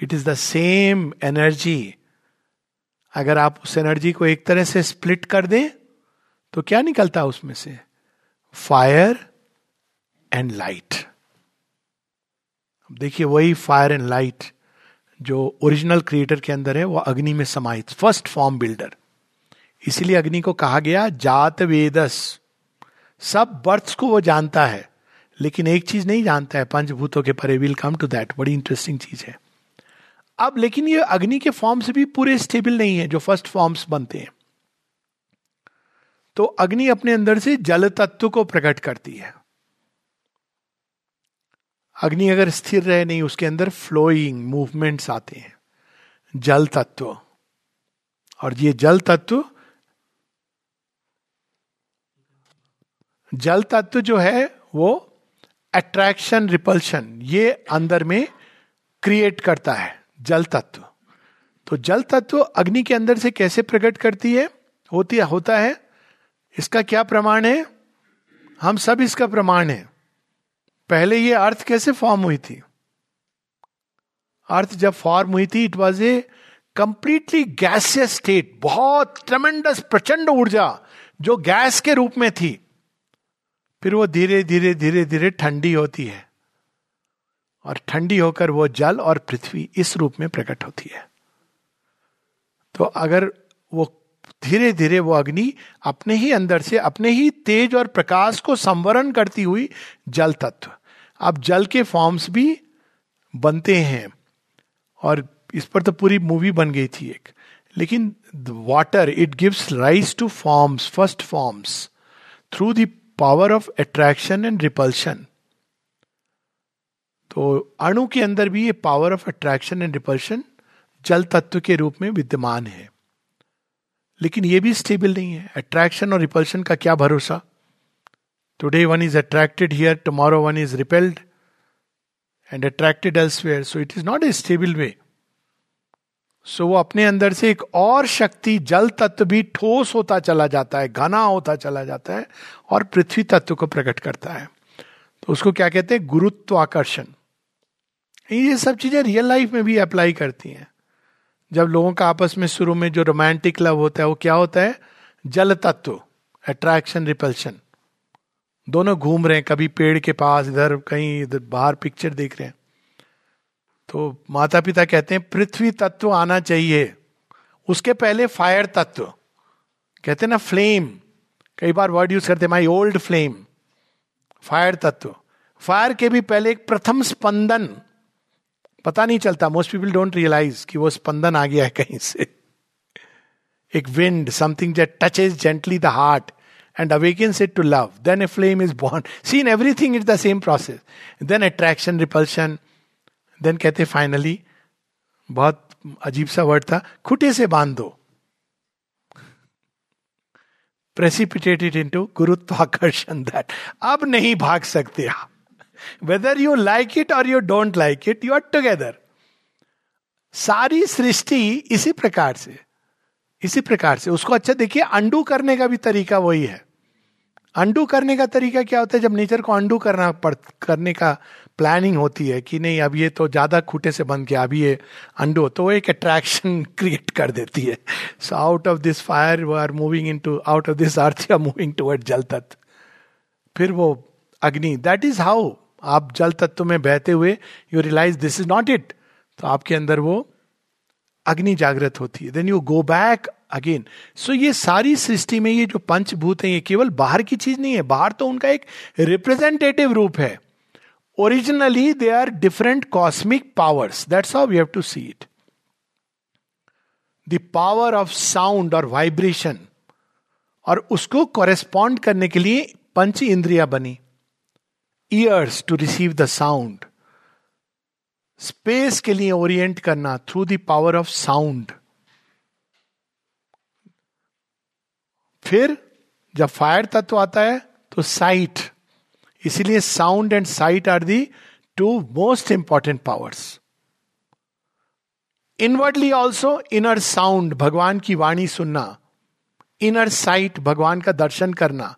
It is the same energy अगर आप उस एनर्जी को एक तरह से स्प्लिट कर दें तो क्या निकलता है उसमें से? फायर एंड लाइट देखिए वही फायर एंड लाइट जो ओरिजिनल क्रिएटर के अंदर है, वो अग्नि में समाहित फ़र्स्ट फॉर्म बिल्डर इसीलिए अग्नि को कहा गया जात वेदस। सब बर्थ्स को वो जानता है, लेकिन एक चीज़ नहीं जानता है। पंचभूतों के परे विल कम टू दैट बड़ी इंटरेस्टिंग चीज़ है। अब लेकिन ये अग्नि के फॉर्म्स भी पूरे स्टेबल नहीं है, जो फ़र्स्ट फॉर्म्स बनते हैं। तो अग्नि अपने अंदर से जल तत्व को प्रकट करती है। अग्नि अगर स्थिर रहे नहीं, उसके अंदर फ्लोइंग मूवमेंट्स आते हैं। जल तत्व। और ये जल तत्व जल तत्व जो है वो अट्रैक्शन रिपल्शन ये अंदर में क्रिएट करता है जल तत्व। तो जल तत्व अग्नि के अंदर से कैसे प्रकट करती है? होती है, होता है। इसका क्या प्रमाण है? हम सब इसका प्रमाण है। पहले ये अर्थ कैसे फॉर्म हुई थी? अर्थ जब फॉर्म हुई थी it was a completely gaseous state बहुत ट्रमेंडस प्रचंड ऊर्जा जो गैस के रूप में थी। फिर वो धीरे धीरे धीरे धीरे ठंडी होती है। और ठंडी होकर वो जल और पृथ्वी इस रूप में प्रकट होती है। तो अगर वो धीरे धीरे वो अग्नि अपने ही अंदर से, अपने ही तेज और प्रकाश को संवरण करती हुई जल तत्व, अब जल के फॉर्म्स भी बनते हैं। और इस पर तो पूरी मूवी बन गई थी एक। लेकिन water it gives rise to forms first forms through the power of attraction and repulsion तो अणु के अंदर भी ये power of attraction and repulsion जल तत्व के रूप में विद्यमान है। लेकिन ये भी स्टेबल नहीं है। अट्रैक्शन और रिपल्शन का क्या भरोसा? Today one is attracted here tomorrow one is repelled and attracted elsewhere so it is not a stable way so वो अपने अंदर से एक और शक्ति, जल तत्व भी ठोस होता चला जाता है, घना होता चला जाता है और पृथ्वी तत्व को प्रकट करता है। तो उसको क्या कहते हैं? गुरुत्वाकर्षण। ये सब चीज़ें रियल लाइफ में भी अप्लाई करती हैं। जब लोगों का आपस में शुरू में जो रोमांटिक लव होता है, वो क्या होता है? जल तत्व अट्रैक्शन रिपल्शन दोनों घूम रहे हैं, कभी पेड़ के पास, इधर कहीं, इधर बाहर पिक्चर देख रहे हैं। तो माता पिता कहते हैं, पृथ्वी तत्व आना चाहिए। उसके पहले फायर तत्व। कहते हैं ना फ्लेम कई बार वर्ड यूज़ करते माई ओल्ड फ्लेम फायर तत्व। फायर के भी पहले एक प्रथम स्पंदन। पता नहीं चलता मोस्ट पीपल डोंट रियलाइज़ कि वो स्पंदन आ गया है कहीं से। एक wind something that touches gently the heart and awakens it to love then a flame is born see in everything is the same process then attraction repulsion then कहते फाइनली बहुत अजीब सा वर्ड था, खुटे से बाँध. दो प्रेसिपिटेटेड इंटू गुरुत्वाकर्षण दैट अब नहीं भाग सकते आप। वेदर यू लाइक इट और you don't like it you are together सारी सृष्टि इसी प्रकार से, इसी प्रकार से। उसको अच्छा देखिए अंडू करने का भी तरीका वही है। अंडू करने का तरीका क्या होता है? जब नेचर को अंडू करना पड़, करने का प्लानिंग होती है कि नहीं, अब ये तो ज़्यादा खूटे से बन गया अभी ये अंडो तो एक अट्रैक्शन क्रिएट कर देती है। So out of this fire वो are moving into out of this earth you are moving toward जल तत्व। फिर वो अग्नि दैट इज़ हाउ आप जल तत्व में बहते हुए you realize this is not it तो आपके अंदर वो अग्नि जागृत होती है। Then you go back again so ये सारी सृष्टि में ये जो पंचभूत है, ये केवल बाहर की चीज़ नहीं है, बाहर तो उनका एक रिप्रेजेंटेटिव रूप है। Originally they are different cosmic powers that's how we have to see it the power of sound और वाइब्रेशन और उसको कॉरेस्पॉन्ड करने के लिए पंच इंद्रिया बनी। Ears to receive the sound space के लिए ओरिएंट करना through the power of sound फिर, जब फायर तत्व आता है तो साइट इसीलिए sound and sight are the two most important powers inwardly also inner sound भगवान की वाणी सुनना इनर साइट भगवान का दर्शन करना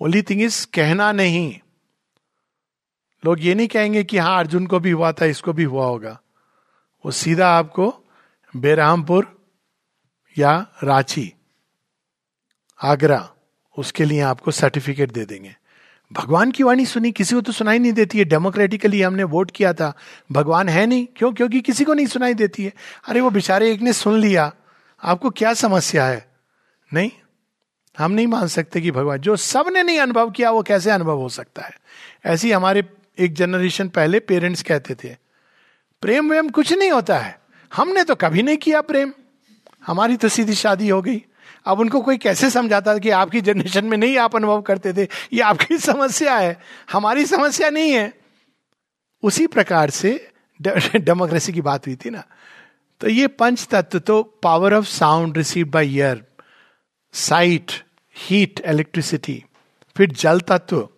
ओनली थिंग इज़ कहना नहीं। लोग ये नहीं कहेंगे कि हाँ अर्जुन को भी हुआ था, इसको भी हुआ होगा। वो सीधा आपको बेरामपुर या रांची, आगरा, उसके लिए आपको सर्टिफिकेट दे देंगे। भगवान की वाणी सुनी, किसी को तो सुनाई नहीं देती है। डेमोक्रेटिकली हमने वोट किया था। भगवान है नहीं। क्यों? क्योंकि किसी को नहीं सुनाई देती है। अरे वो बेचारे एक ने सुन लिया। आपको क्या समस्या है? नहीं? हम नहीं मान सकते कि भगवान, जो सबने नहीं अनुभव किया, वो कैसे अनुभव हो सकता है? ऐसी हमारे एक जनरेशन पहले पेरेंट्स कहते थे प्रेम वेम कुछ नहीं होता है। हमने तो कभी नहीं किया प्रेम। हमारी तो सीधी शादी हो गई। अब उनको कोई कैसे समझाता कि आपकी जनरेशन में नहीं आप अनुभव करते थे? ये आपकी समस्या है। हमारी समस्या नहीं है। उसी प्रकार से डेमोक्रेसी की बात हुई थी ना। तो ये पंच तत्व तो power of sound receive by ear sight heat electricity फिर जल तत्व।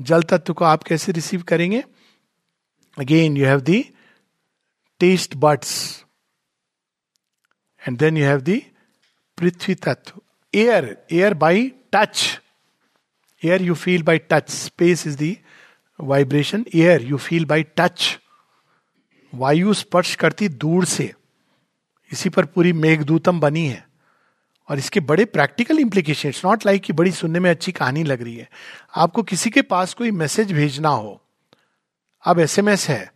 जल तत्व को आप कैसे रिसीव करेंगे? Again you have the taste buds and then you have the पृथ्वी तत्व। Air air by touch air you feel by touch space is the vibration air you feel by touch वायु स्पर्श करती दूर से इसी पर पूरी मेघदूतम बनी है। और इसके बड़े प्रैक्टिकल इंप्लीकेशन नॉट लाइक कि बड़ी सुनने में अच्छी कहानी लग रही है। आपको किसी के पास कोई मैसेज भेजना हो। अब एसएमएस है।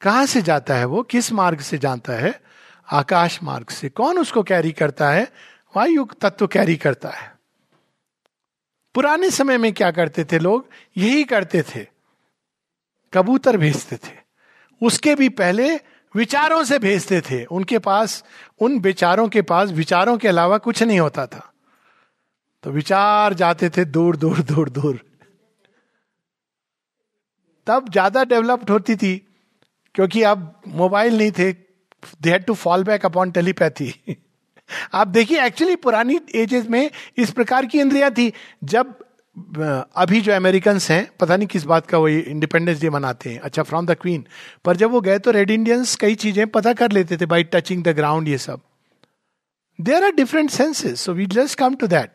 कहाँ से जाता है वो? किस मार्ग से जाता है? आकाश मार्ग से। कौन उसको कैरी करता है? वायु तत्व कैरी करता है। पुराने समय में क्या करते थे लोग? यही करते थे। कबूतर भेजते थे। उसके भी पहले विचारों से भेजते थे। उनके पास, उन विचारों के पास, विचारों के अलावा कुछ नहीं होता था। तो विचार जाते थे, दूर दूर दूर दूर। तब ज़्यादा डेवलप्ड होती थी, क्योंकि अब मोबाइल नहीं थे they had to fall back upon telepathy आप देखिए एक्चुअली पुरानी एजेस में इस प्रकार की इंद्रिया थी। जब अभी जो अमेरिकन हैं, पता नहीं किस बात का वो इंडिपेंडेंस डे मनाते हैं। अच्छा फ्रॉम द क्वीन पर जब वो गए तो रेड इंडियंस कई चीज़ें पता कर लेते थे बाई टचिंग द ग्राउंड ये सब। There are different senses so we just come to that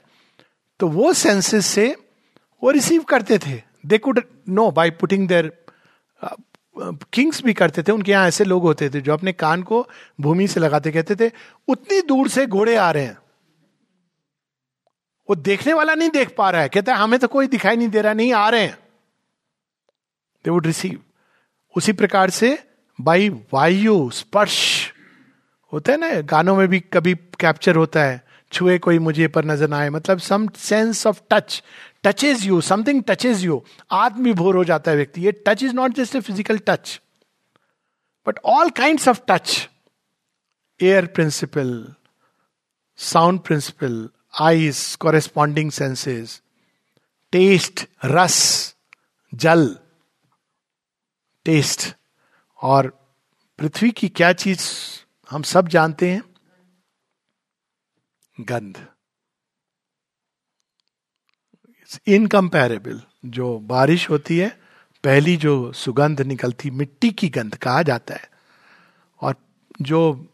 तो वो सेंसेस से वो रिसीव करते थे। They could know by putting their kings भी करते थे, उनके यहाँ ऐसे लोग होते थे जो अपने कान को भूमि से लगाते, कहते थे, उतनी दूर से घोड़े आ रहे हैं। वो देखने वाला नहीं देख पा रहा है। कहता है, हमें तो कोई दिखाई नहीं दे रहा, नहीं आ रहे हैं। दे वुड रिसीव उसी प्रकार से बाई वायु, स्पर्श होता है ना, गानों में भी कभी कैप्चर होता है। छुए कोई मुझे पर नज़र ना आए। मतलब some sense of touch touches you something touches you आत्मविभोर हो जाता है व्यक्ति, ये touch is not just a physical touch but all kind of touch air principle sound principle eyes corresponding senses taste रस, जल टेस्ट और पृथ्वी की क्या चीज़ हम सब जानते हैं? गंध। इनकम्पेरेबल जो बारिश होती है, पहली जो सुगंध निकलती, मिट्टी की गंध कहा जाता है। और जो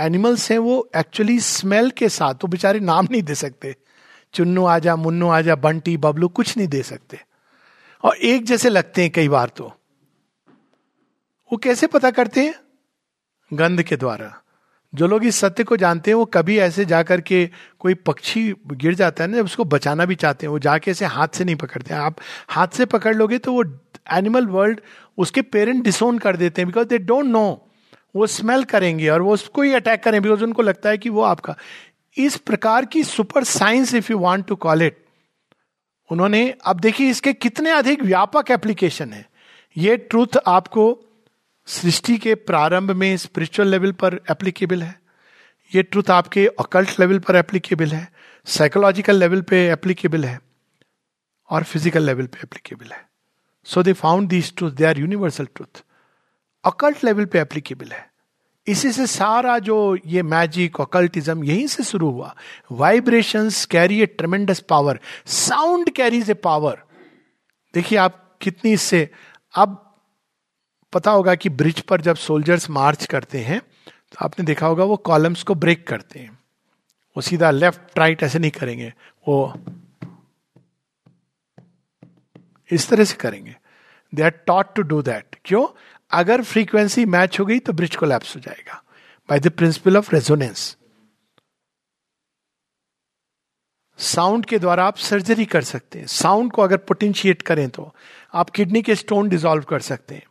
एनिमल्स हैं, वो एक्चुअली स्मेल के साथ, वो बेचारे नाम नहीं दे सकते। चुन्नू आजा, मुन्नू आजा, बंटी, बबलू कुछ नहीं दे सकते। और एक जैसे लगते हैं कई बार तो। वो कैसे पता करते हैं? गंध के द्वारा। जो लोग इस सत्य को जानते हैं, वो कभी ऐसे जाकर के कोई पक्षी गिर जाता है ना उसको बचाना भी चाहते हैं, वो जाके ऐसे हाथ से नहीं पकड़ते आप हाथ से पकड़ लोगे तो वो एनिमल वर्ल्ड उसके पेरेंट डिसोन कर देते हैं बिकॉज़ दे डोंट नो वो स्मेल करेंगे और वो उसको ही अटैक करें बिकॉज़ उनको लगता है कि वो आपका। इस प्रकार की super science if you want to call it उन्होंने, अब देखिए इसके कितने अधिक व्यापक एप्लीकेशन है। ये ट्रूथ आपको सृष्टि के प्रारंभ में स्पिरिचुअल लेवल पर एप्लीकेबल है। ये ट्रूथ आपके अकल्ट लेवल पर एप्लीकेबल है। साइकोलॉजिकल लेवल पे एप्लीकेबल है। और फ़िज़िकल लेवल पे एप्लीकेबल है। So they found this truth they are universal truth occult level पे एप्लीकेबल है। इसी से सारा जो ये मैजिक ऑकल्टिज्म यहीं से शुरू हुआ। Vibration carry a tremendous power sound carries a power देखिए आप कितनी इससे, अब पता होगा कि ब्रिज पर जब सोल्जर्स मार्च करते हैं तो आपने देखा होगा वो कॉलम्स को ब्रेक करते हैं। वो सीधा लेफ़्ट राइट ऐसे नहीं करेंगे। वो इस तरह से करेंगे। They are taught to do that क्यों? अगर फ्रीक्वेंसी मैच हो गई तो ब्रिज को लैप्स हो जाएगा। By the principle of resonance sound के द्वारा आप सर्जरी कर सकते हैं। साउंड को अगर पोटेंशिएट करें तो। आप किडनी के स्टोन डिजोल्व कर सकते हैं।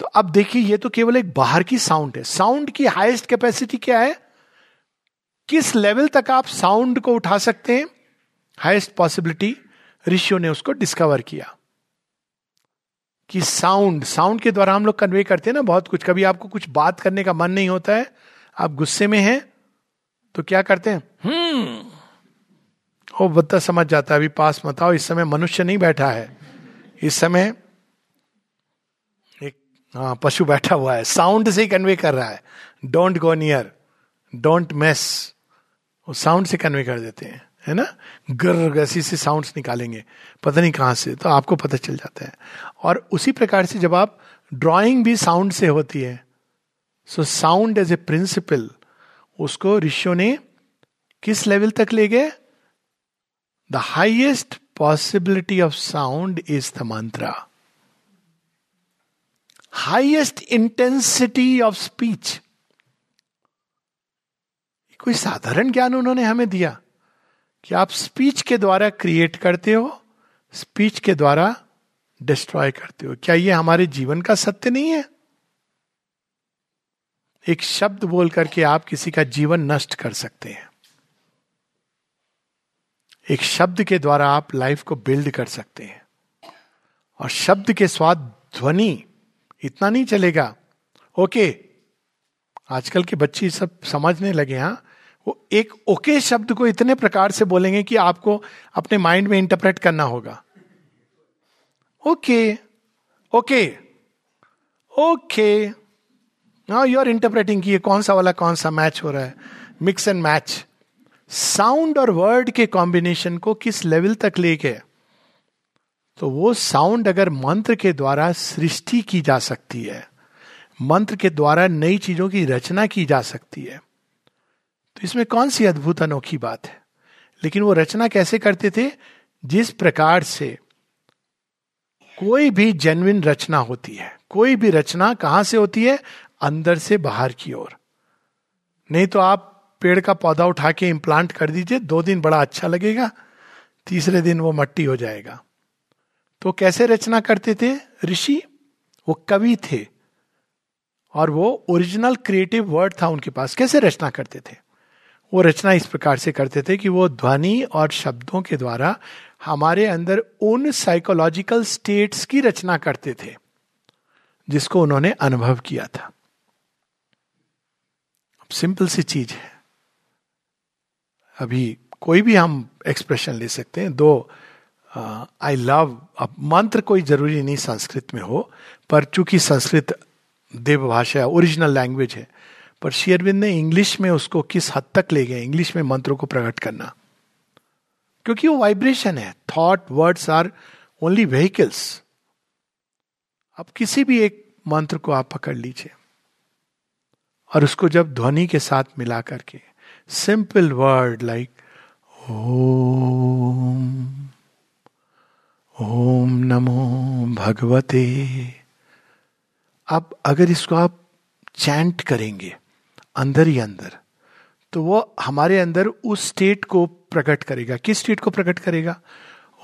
तो अब देखिए, ये तो केवल एक बाहर की साउंड है। साउंड की हाईएस्ट कैपेसिटी क्या है? किस लेवल तक आप साउंड को उठा सकते हैं? हाइस्ट पॉसिबिलिटी, ऋषियों ने उसको डिस्कवर किया कि साउंड साउंड के द्वारा हम लोग कन्वे करते हैं ना बहुत कुछ। कभी आपको कुछ बात करने का मन नहीं होता है, आप गुस्से में हैं तो क्या करते हैं? हम्म वो बद्दा समझ जाता है, अभी पास मत आओ, इस समय मनुष्य नहीं बैठा है। इस समय हाँ पशु बैठा हुआ है। साउंड से कन्वे कर रहा है। Don't go near don't mess वो साउंड से कन्वे कर देते हैं, है ना? गर ऐसी से साउंड्स निकालेंगे। पता नहीं कहाँ से तो आपको पता चल जाता है। और उसी प्रकार से जब आप ड्राइंग भी साउंड से होती है so sound as a principle उसको ऋषियों ने किस लेवल तक ले गए? The highest possibility of sound is the mantra highest intensity of speech कोई साधारण ज्ञान उन्होंने हमें दिया कि आप स्पीच के द्वारा क्रिएट करते हो स्पीच के द्वारा डिस्ट्रॉय करते हो। क्या यह हमारे जीवन का सत्य नहीं है? एक शब्द बोल करके आप किसी का जीवन नष्ट कर सकते हैं। एक शब्द के द्वारा आप लाइफ को बिल्ड कर सकते हैं। और शब्द के स्वाद ध्वनि इतना नहीं चलेगा। ओके, आजकल के बच्चे सब समझने लगे हाँ। वो एक ओके शब्द को इतने प्रकार से बोलेंगे कि आपको अपने माइंड में इंटरप्रेट करना होगा। Okay okay okay. हाँ यू आर इंटरप्रेटिंग कि ये कौन सा वाला, कौन सा मैच हो रहा है। मिक्स एंड मैच साउंड और वर्ड के कॉम्बिनेशन को किस लेवल तक ले गए तो वो साउंड अगर मंत्र के द्वारा सृष्टि की जा सकती है, मंत्र के द्वारा नई चीज़ों की रचना की जा सकती है तो इसमें कौन सी अद्भुत अनोखी बात है? लेकिन वो रचना कैसे करते थे? जिस प्रकार से कोई भी जेनविन रचना होती है, कोई भी रचना कहाँ से होती है? अंदर से बाहर की ओर। नहीं तो आप पेड़ का पौधा उठा के इम्प्लांट कर दीजिए, दो दिन बड़ा अच्छा लगेगा, तीसरे दिन वो मट्टी हो जाएगा। तो कैसे रचना करते थे? ऋषि, वो कवि थे। और वो ओरिजिनल क्रिएटिव वर्ड था उनके पास। कैसे रचना करते थे? वो रचना इस प्रकार से करते थे कि वो ध्वनि और शब्दों के द्वारा हमारे अंदर उन साइकोलॉजिकल स्टेट्स की रचना करते थे, जिसको उन्होंने अनुभव किया था। सिंपल सी चीज़ है। अभी कोई भी हम एक्सप्रेशन ले सकते हैं। दो आई लव अब मंत्र कोई ज़रूरी नहीं संस्कृत में हो, पर चूँकि संस्कृत देव भाषा ओरिजिनल लैंग्वेज है, पर शेयरविंद ने इंग्लिश में उसको किस हद तक ले गए? इंग्लिश में मंत्रों को प्रकट करना। क्योंकि वो वाइब्रेशन है। Thought words are only vehicles अब किसी भी एक मंत्र को आप पकड़ लीजिए। और उसको जब ध्वनि के साथ मिला करके simple word like Om Om नमो भगवते। अब अगर इसको आप चैंट करेंगे, अंदर ही अंदर तो वो हमारे अंदर उस स्टेट को प्रकट करेगा। किस स्टेट को प्रकट करेगा?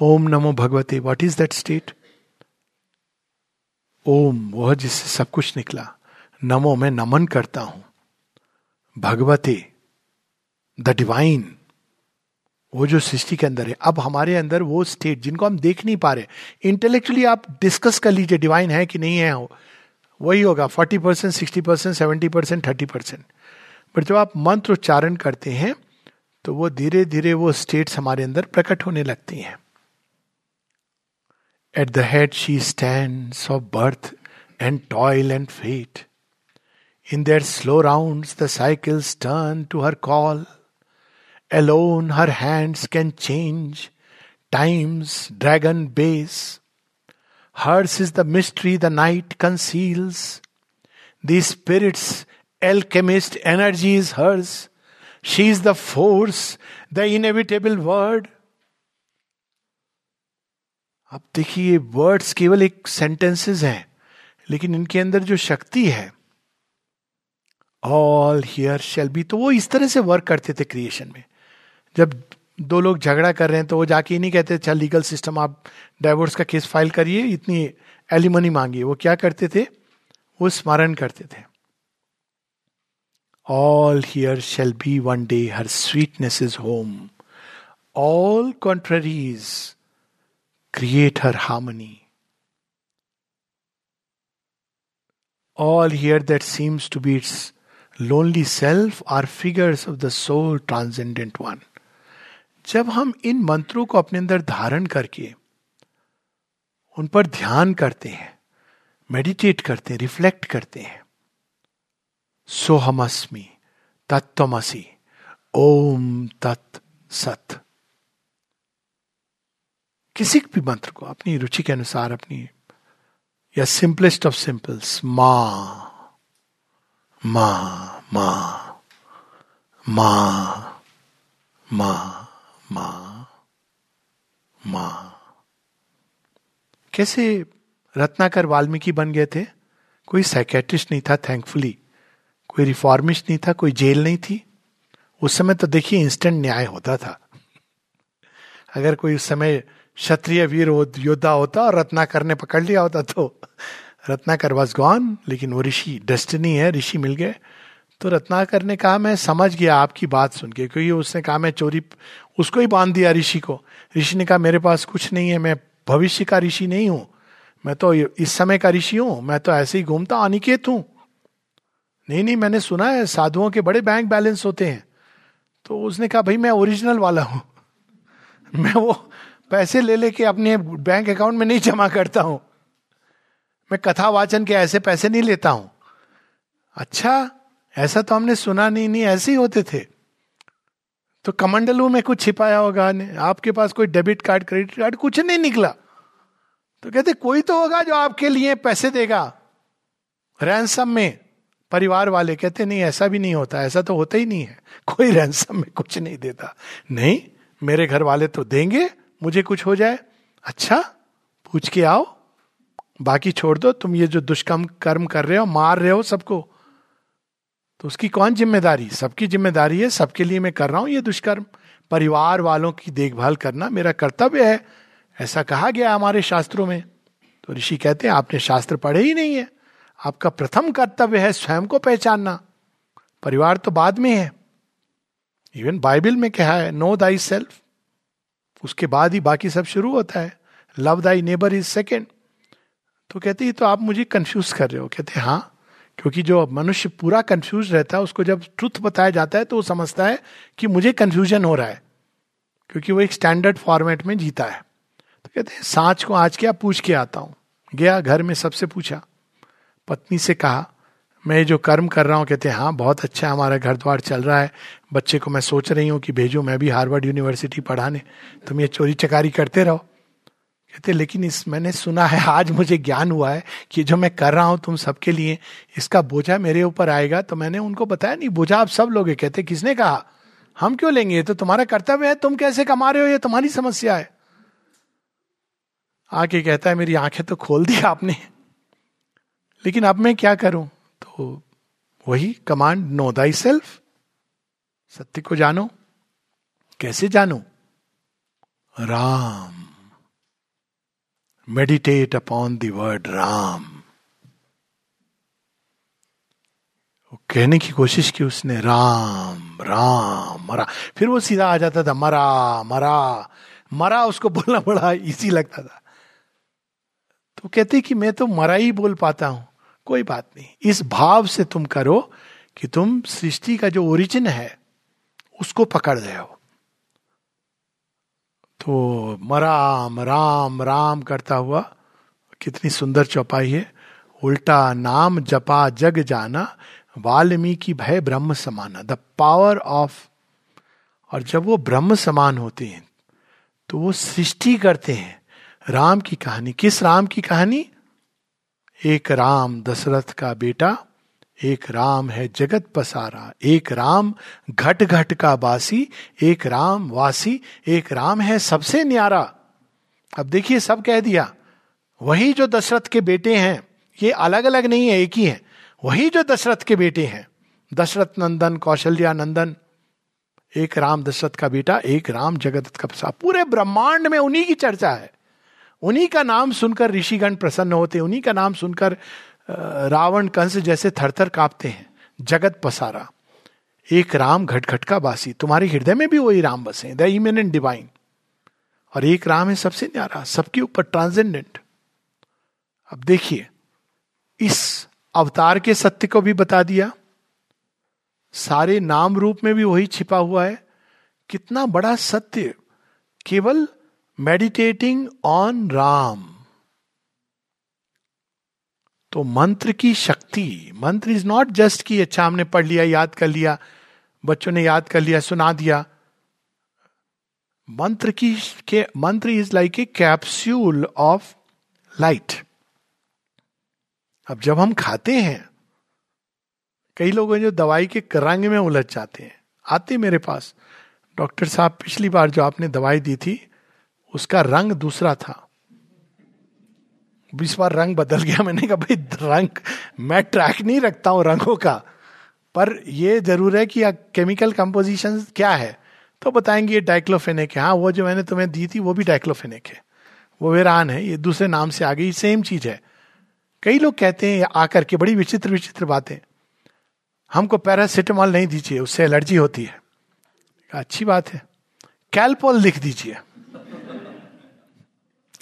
ओम नमो भगवते। What is that state Om, वह जिससे सब कुछ निकला। नमो, मैं नमन करता हूँ। भगवते द डिवाइन वो जो सृष्टि के अंदर है। अब हमारे अंदर वो स्टेट जिनको हम देख नहीं पा रहे। इंटेलेक्चुअली आप डिस्कस कर लीजिए डिवाइन है कि नहीं है वही होगा forty percent sixty percent seventy percent thirty percent but जब आप मंत्र उच्चारण करते हैं तो वो धीरे धीरे वो स्टेट्स हमारे अंदर प्रकट होने लगती हैं। At the head she stand of birth and toil and fate in their slow round the cycles turn to her call alone her hands can change time's dragon base. Hers is the mystery the night conceals. The spirit's alchemist energy is hers. She is the force, the inevitable word. अब देखिए वर्ड्स केवल एक सेंटेंसेस हैं लेकिन इनके अंदर जो शक्ति है ऑल हियर शेल बी तो वो इस तरह से वर्क करते थे क्रिएशन में जब दो लोग झगड़ा कर रहे हैं तो वो जाके ही नहीं कहते अच्छा लीगल सिस्टम आप डाइवोर्स का केस फ़ाइल करिए, इतनी एलिमनी मांगिए। वो क्या करते थे? वो स्मरण करते थे। All here shall be one day her sweetness is home all contraries create her harmony all here that seems to be its lonely self are figures of the soul transcendent one. जब हम इन मंत्रों को अपने अंदर धारण करके उन पर ध्यान करते हैं मेडिटेट करते हैं रिफ्लेक्ट करते हैं, सोहमस्मी तत्वमसी ओम तत् सत। किसी भी मंत्र को अपनी रुचि के अनुसार, अपनी या सिंपलेस्ट ऑफ़ सिंपल्स मा मा मा मा मा। मा मा। कैसे रत्नाकर वाल्मीकि बन गए थे? कोई साइकेट्रिस्ट नहीं था थैंकफुली कोई रिफॉर्मिस्ट नहीं था, कोई जेल नहीं थी। उस समय तो देखिए इंस्टेंट न्याय होता था। अगर कोई उस समय क्षत्रिय वीर योद्धा होता और रत्नाकर ने पकड़ लिया होता तो रत्नाकर वॉज़ गॉन लेकिन वो ऋषि डेस्टिनी है, ऋषि मिल गए। तो रत्नाकर ने कहा, मैं समझ गया आपकी बात सुन के, क्योंकि उसने कहा, मैं चोरी, उसको ही बाँध दिया ऋषि को। ऋषि ने कहा, मेरे पास कुछ नहीं है, मैं भविष्य का ऋषि नहीं हूँ। मैं तो इस समय का ऋषि हूँ, मैं तो ऐसे ही घूमता अनिकेत हूँ। नहीं नहीं, मैंने सुना है, साधुओं के बड़े बैंक बैलेंस होते हैं। तो उसने कहा, भाई, मैं ओरिजिनल वाला हूँ। मैं वो पैसे ले लेके अपने बैंक अकाउंट में नहीं जमा करता हूँ। मैं कथा वाचन के ऐसे पैसे नहीं लेता हूँ। अच्छा ऐसा तो हमने सुना नहीं नहीं, ऐसे ही होते थे। तो कमंडलू में कुछ छिपाया होगा आपके पास कोई डेबिट कार्ड, क्रेडिट कार्ड, कुछ नहीं निकला। तो कहते, कोई तो होगा जो आपके लिए पैसे देगा रैंसम में, परिवार वाले। कहते, नहीं, ऐसा भी नहीं होता, ऐसा तो होता ही नहीं है। कोई रैंसम में कुछ नहीं देता। नहीं, मेरे घर वाले तो देंगे, मुझे कुछ हो जाए। अच्छा पूछ के आओ, बाकी छोड़ दो, तुम ये जो दुष्कर्म, कर्म कर रहे हो, मार रहे हो सबको। तो उसकी कौन ज़िम्मेदारी? सबकी ज़िम्मेदारी है, सबके लिए मैं कर रहा हूँ ये दुष्कर्म। परिवार वालों की देखभाल करना मेरा कर्तव्य है। ऐसा कहा गया हमारे शास्त्रों में। तो ऋषि कहते हैं, आपने शास्त्र पढ़े ही नहीं है। आपका प्रथम कर्तव्य है स्वयं को पहचानना। परिवार तो बाद में है। इवन बाइबल में कहा है नो दाई सेल्फ उसके बाद ही बाकी सब शुरू होता है। Love thy neighbour is second तो कहते ही तो आप मुझे कंफ्यूज कर रहे हो। कहते हाँ क्योंकि जो मनुष्य पूरा कंफ्यूज रहता है, उसको जब ट्रुथ बताया जाता है तो वो समझता है कि मुझे कंफ्यूजन हो रहा है, क्योंकि वो एक स्टैंडर्ड फॉर्मेट में जीता है। तो कहते हैं, सांच को आज क्या पूछ के आता हूँ? गया घर में सबसे पूछा। पत्नी से कहा, मैं जो कर्म कर रहा हूँ, कहते हैं हाँ बहुत अच्छा हमारा घर द्वार चल रहा है। बच्चे को मैं सोच रही हूँ कि भेजू, मैं भी हार्वर्ड यूनिवर्सिटी पढ़ाने। तुम ये चोरी चकारी करते रहो। कहते, लेकिन इस, मैंने सुना है, आज मुझे ज्ञान हुआ है कि जो मैं कर रहा हूँ तुम सबके लिए, इसका बोझा मेरे ऊपर आएगा। तो मैंने उनको बताया, नहीं, बोझा आप सब लोग कहते, किसने कहा? हम क्यों लेंगे? ये तो तुम्हारा कर्तव्य है, तुम कैसे कमा रहे हो? ये तुम्हारी समस्या है। आके कहता है, मेरी आँखें तो खोल दी आपने। लेकिन अब मैं क्या करूँ? तो वही कमांड नो दाई सेल्फ सत्य को जानो। कैसे जानो? Ram. Meditate upon the word Ram कहने की कोशिश की उसने, राम राम, मरा। फिर वो सीधा आ जाता था, मरा मरा। मरा उसको बोलना बड़ा इजी लगता था। तो कहते कि मैं तो मरा ही बोल पाता हूँ, कोई बात नहीं। इस भाव से तुम करो कि तुम सृष्टि का जो ओरिजिन है, उसको पकड़ रहे हो। तो मराम राम राम करता हुआ, कितनी सुंदर चौपाई है। उल्टा नाम जपा जग जाना, वाल्मीकि भय ब्रह्म समाना। द पावर ऑफ़ और जब वो ब्रह्म समान होते हैं तो वो सृष्टि करते हैं। राम की कहानी, किस राम की कहानी? एक राम दशरथ का बेटा एक राम है जगत पसारा, एक राम घट घट का बासी, एक राम वासी, एक राम है सबसे न्यारा। अब देखिए, सब कह दिया, वही जो दशरथ के बेटे हैं, ये अलग अलग नहीं है, एक ही है। वही जो दशरथ के बेटे हैं, दशरथ नंदन कौशल्या नंदन एक राम दशरथ का बेटा, एक राम जगत का पसारा पूरे ब्रह्मांड में उन्हीं की चर्चा है। उन्हीं का नाम सुनकर ऋषिगण प्रसन्न होते, उन्हीं का नाम सुनकर रावण कंस जैसे थरथर कांपते हैं, जगत पसारा। एक राम घट का बासी, तुम्हारे हृदय में भी वही राम बसे द इमिनेंट डिवाइन और एक राम है सबसे न्यारा, सबके ऊपर ट्रांसेंडेंट अब देखिए, इस अवतार के सत्य को भी बता दिया। सारे नाम रूप में भी वही छिपा हुआ है। कितना बड़ा सत्य, केवल मेडिटेटिंग ऑन राम। तो मंत्र की शक्ति, मंत्र इज़ नॉट जस्ट कि अच्छा हमने पढ़ लिया, याद कर लिया, बच्चों ने याद कर लिया, सुना दिया। मंत्र की के, mantra is like a capsule of light अब जब हम खाते हैं, कई लोग हैं जो दवाई के रंग में उलझ जाते हैं। आते मेरे पास। डॉक्टर साहब, पिछली बार जो आपने दवाई दी थी, उसका रंग दूसरा था। इस बार रंग बदल गया। मैंने कहा, भाई, रंग, मैं ट्रैक नहीं रखता हूँ रंगों का, पर यह ज़रूर है कि केमिकल कंपोजिशन क्या है? तो बताएँगे ये डाइक्लोफेनिक है। हाँ वो जो मैंने तुम्हें दी थी, वो भी डाइक्लोफेनिक है। वो वेरान है, ये दूसरे नाम से आ गई सेम चीज़ है। कई लोग कहते हैं, आकर के बड़ी विचित्र विचित्र बातें। हमको पैरासिटामॉल नहीं दीजिए, उससे एलर्जी होती है। अच्छी बात है। कैलपोल लिख दीजिए।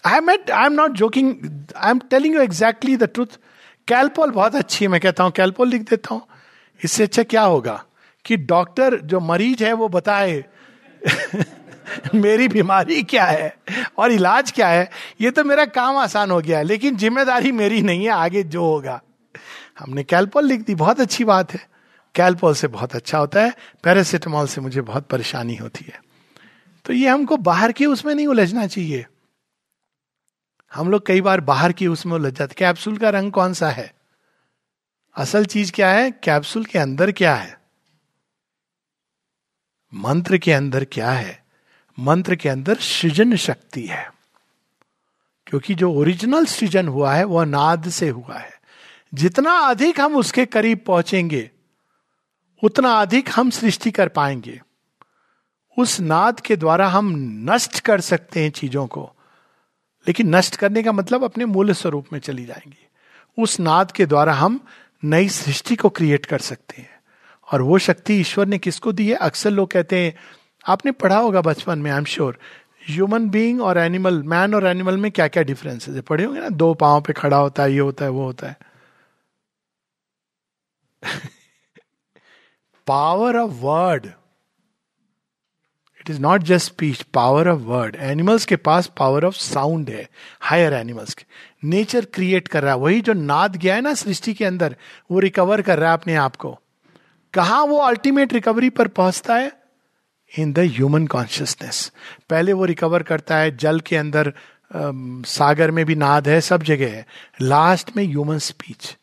I am I am not joking I am telling you exactly the truth Calpol बहुत अच्छी है, मैं कहता हूँ कैलपोल लिख देता हूँ। इससे अच्छा क्या होगा कि डॉक्टर जो मरीज़ है वो बताए, मेरी बीमारी क्या है और इलाज क्या है? ये तो मेरा काम आसान हो गया, लेकिन ज़िम्मेदारी मेरी नहीं है, आगे जो होगा। हमने कैलपोल लिख दी, बहुत अच्छी बात है। कैलपोल से बहुत अच्छा होता है पैरासिटामोल से मुझे बहुत परेशानी होती है। तो ये हमको बाहर के उसमें नहीं उलझना चाहिए। हम लोग कई बार बाहर की उसमें उलझ जाते कैप्सूल का रंग कौन सा है? असल चीज़ क्या है? कैप्सूल के अंदर क्या है? मंत्र के अंदर क्या है? मंत्र के अंदर सृजन शक्ति है। क्योंकि जो ओरिजिनल सृजन हुआ है, वह नाद से हुआ है। जितना अधिक हम उसके करीब पहुँचेंगे, उतना अधिक हम सृष्टि कर पाएँगे। उस नाद के द्वारा हम नष्ट कर सकते हैं चीज़ों को। लेकिन नष्ट करने का मतलब अपने मूल स्वरूप में चली जाएँगी। उस नाद के द्वारा हम नई सृष्टि को क्रिएट कर सकते हैं। और वो शक्ति ईश्वर ने किसको दी है? अक्सर लोग कहते हैं, आपने पढ़ा होगा बचपन में I am sure human being और एनिमल मैन और एनिमल में क्या क्या डिफरेंस है? पढ़े होंगे ना, दो पाओ पे खड़ा होता है, ये होता है, वो होता है। Power of word it is not just speech power of word. Animals के पास पावर ऑफ़ साउंड है, हायर एनिमल्स के. नेचर क्रिएट कर रहा है. वही जो नाद गया है ना सृष्टि के अंदर, वो रिकवर कर रहा है अपने आप को. कहा वो अल्टीमेट रिकवरी पर पहुँचता है? इन द ह्यूमन कॉन्शियसनेस पहले वो रिकवर करता है जल के अंदर सागर में भी नाद है, सब जगह है. लास्ट में ह्यूमन स्पीच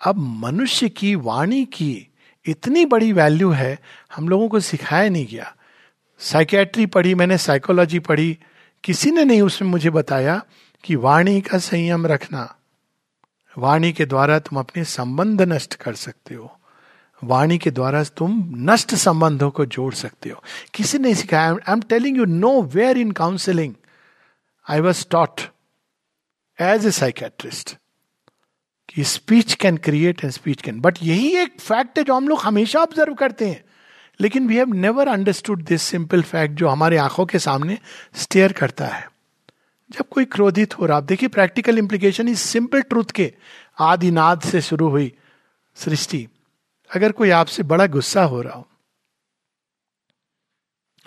अब मनुष्य की, वाणी की इतनी बड़ी वैल्यू है, हम लोगों को सिखाया नहीं गया. साइकेट्री पढ़ी, मैंने साइकोलॉजी पढ़ी। किसी ने नहीं उसमें मुझे बताया कि वाणी का संयम रखना, वाणी के द्वारा तुम अपने संबंध नष्ट कर सकते हो। वाणी के द्वारा तुम नष्ट संबंधों को जोड़ सकते हो। किसी ने सिखाया? I am telling you know where in counselling I was taught as a psychiatrist कि speech can create and speech can but यही एक फैक्ट है जो हम लोग हमेशा ऑब्ज़र्व करते हैं। लेकिन we have never understood this simple fact जो हमारे आँखों के सामने स्टेयर करता है। जब कोई क्रोधित हो रहा, आप देखिए प्रैक्टिकल इंप्लीकेशन इस सिंपल ट्रूथ के आदिनाद से शुरू हुई सृष्टि। अगर कोई आपसे बड़ा गुस्सा हो रहा हो,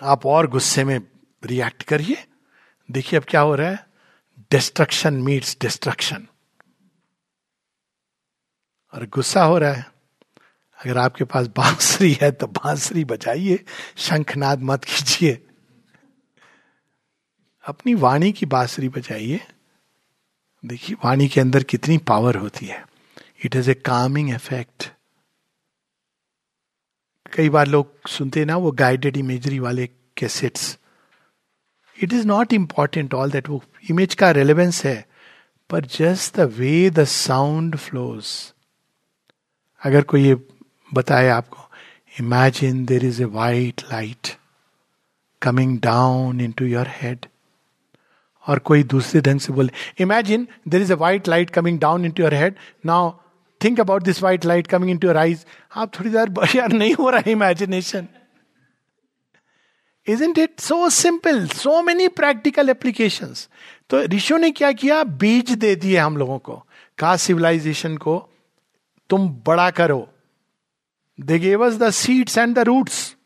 आप और गुस्से में रिएक्ट करिए। देखिए अब क्या हो रहा है। डिस्ट्रक्शन मीट्स डिस्ट्रक्शन और गुस्सा हो रहा है। अगर आपके पास बांसुरी है तो बांसुरी बजाइए, शंखनाद मत कीजिए। अपनी वाणी की बांसुरी बजाइए। देखिए, वाणी के अंदर कितनी पावर होती है। It is a calming effect कई बार लोग सुनते ना, वो गाइडेड इमेजरी वाले cassettes it is not important all that वो इमेज का रेलेवेंस है, पर just the way the sound flows अगर कोई ये बताए आपको। Imagine there is a white light coming down into your head और कोई दूसरे ढंग से बोले imagine there is a white light coming down into your head now think about this white light coming into rise आप थोड़ी देर यार नहीं हो रहा है imagination is in it so simple so many practical application तो ऋषियों ने क्या किया? बीज दे दिए हम लोगों को। कहा सिविलाइजेशन को तुम बड़ा करो। They gave the seeds and the roots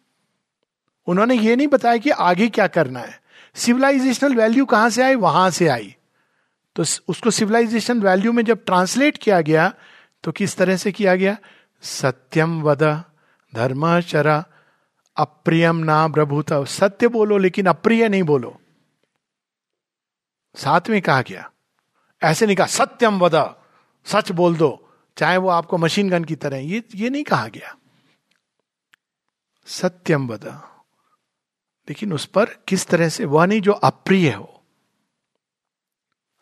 उन्होंने ये नहीं बताया कि आगे क्या करना है। सिविलाइजेशनल वैल्यू कहाँ से आई? वहाँ से आई। तो उसको सिविलाइजेशन वैल्यू में जब ट्रांसलेट किया गया तो किस तरह से किया गया? सत्यम वद, धर्म चरा, अप्रियम ना प्रभुत। सत्य बोलो, लेकिन अप्रिय नहीं बोलो। साथ में कहा गया। ऐसे नहीं कहा, सत्यम वद, सच बोल दो। चाहे वो आपको मशीन गन की तरह ये ये नहीं कहा गया। सत्यम वद लेकिन उस पर किस तरह से, वह नहीं जो अप्रिय हो।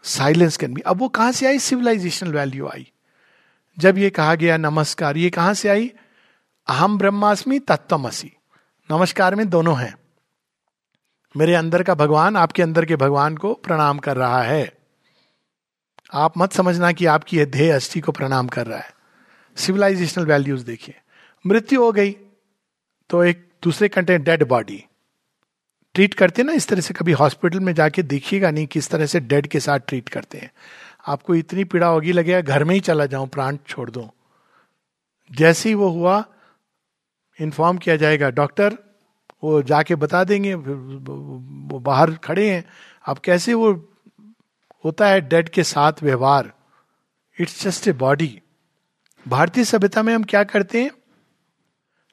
साइलेंस कैन बी अब वो कहाँ से आई? सिविलाइजेशनल वैल्यू आई। जब ये कहा गया, नमस्कार, ये कहाँ से आई? अहम ब्रह्मास्मि तत्वमसी नमस्कार में दोनों हैं। मेरे अंदर का भगवान, आपके अंदर के भगवान को प्रणाम कर रहा है। आप मत समझना कि आपकी यह ध्येय अस्थि को प्रणाम कर रहा है। सिविलाइजेशनल वैल्यूज़ देखिए। मृत्यु हो गई। तो एक दूसरे कंटेंट डेड बॉडी ट्रीट करते हैं ना, इस तरह से कभी हॉस्पिटल में जाके देखिएगा नहीं किस तरह से डेड के साथ ट्रीट करते हैं। आपको इतनी पीड़ा होगी, लगेगा घर में ही चला जाऊँ, प्राण छोड़ दो। जैसे ही वो हुआ इन्फॉर्म किया जाएगा, डॉक्टर, वो जाके बता देंगे वो बाहर खड़े हैं। अब कैसे वो, होता है डेड के साथ व्यवहार? इट्स जस्ट ए बॉडी भारतीय सभ्यता में हम क्या करते हैं?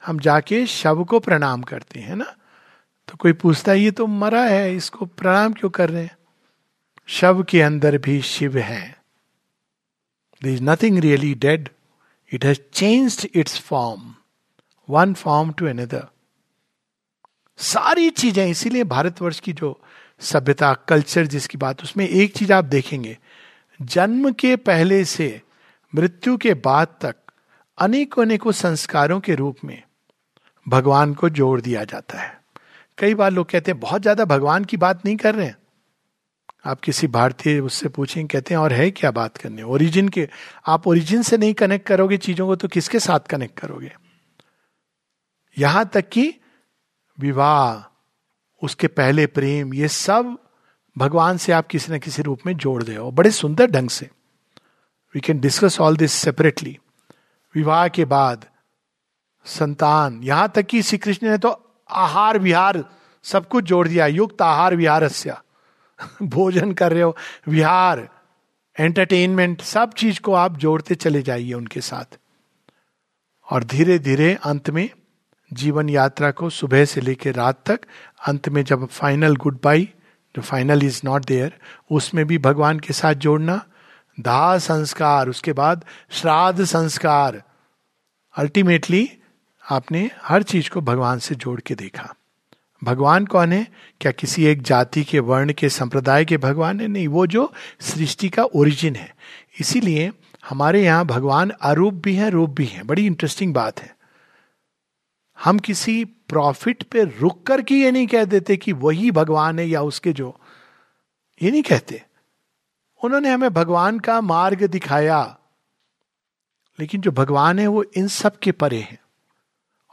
हम जाके शव को प्रणाम करते हैं ना? तो कोई पूछता है, ये तो मरा है, इसको प्रणाम क्यों कर रहे हैं? शव के अंदर भी शिव है। There is nothing really dead it has change its form one form to another सारी चीज़ें, इसीलिए भारतवर्ष की जो सभ्यता कल्चर जिसकी बात, उसमें एक चीज़ आप देखेंगे। जन्म के पहले से मृत्यु के बाद तक अनेकों अनेकों संस्कारों के रूप में भगवान को जोड़ दिया जाता है। कई बार लोग कहते हैं, बहुत ज़्यादा भगवान की बात नहीं कर रहे हैं। आप किसी भारतीय उससे पूछेंगे कहते हैं, और है क्या बात करने? ओरिजिन के, आप ओरिजिन से नहीं कनेक्ट करोगे चीज़ों को तो किसके साथ कनेक्ट करोगे? यहाँ तक कि विवाह, उसके पहले प्रेम, ये सब भगवान से आप किसी न किसी रूप में जोड़ दे हो, बड़े सुंदर ढंग से। We can discuss all this separately विवाह के बाद संतान। यहाँ तक कि श्री कृष्ण ने तो आहार विहार सब कुछ जोड़ दिया, युक्त आहार विहार भोजन कर रहे हो, विहार एंटरटेनमेंट सब चीज़ को आप जोड़ते चले जाइए उनके साथ। और धीरे धीरे अंत में जीवन यात्रा को सुबह से लेकर रात तक, अंत में जब फाइनल गुड बाई जो फाइनल इज़ नॉट देयर उसमें भी भगवान के साथ जोड़ना, दाह संस्कार, उसके बाद श्राद्ध संस्कार। अल्टीमेटली आपने हर चीज़ को भगवान से जोड़ के देखा। भगवान कौन है? क्या किसी एक जाति के, वर्ण के, संप्रदाय के भगवान है? नहीं, वो जो सृष्टि का ओरिजिन है। इसीलिए हमारे यहाँ भगवान अरूप भी हैं, रूप भी हैं। बड़ी इंटरेस्टिंग बात है। हम किसी प्रॉफिट पे रुक कर के ये नहीं कह देते कि वही भगवान है या उसके जो। ये नहीं कहते। उन्होंने हमें भगवान का मार्ग दिखाया। लेकिन जो भगवान है, वो इन सब के परे हैं।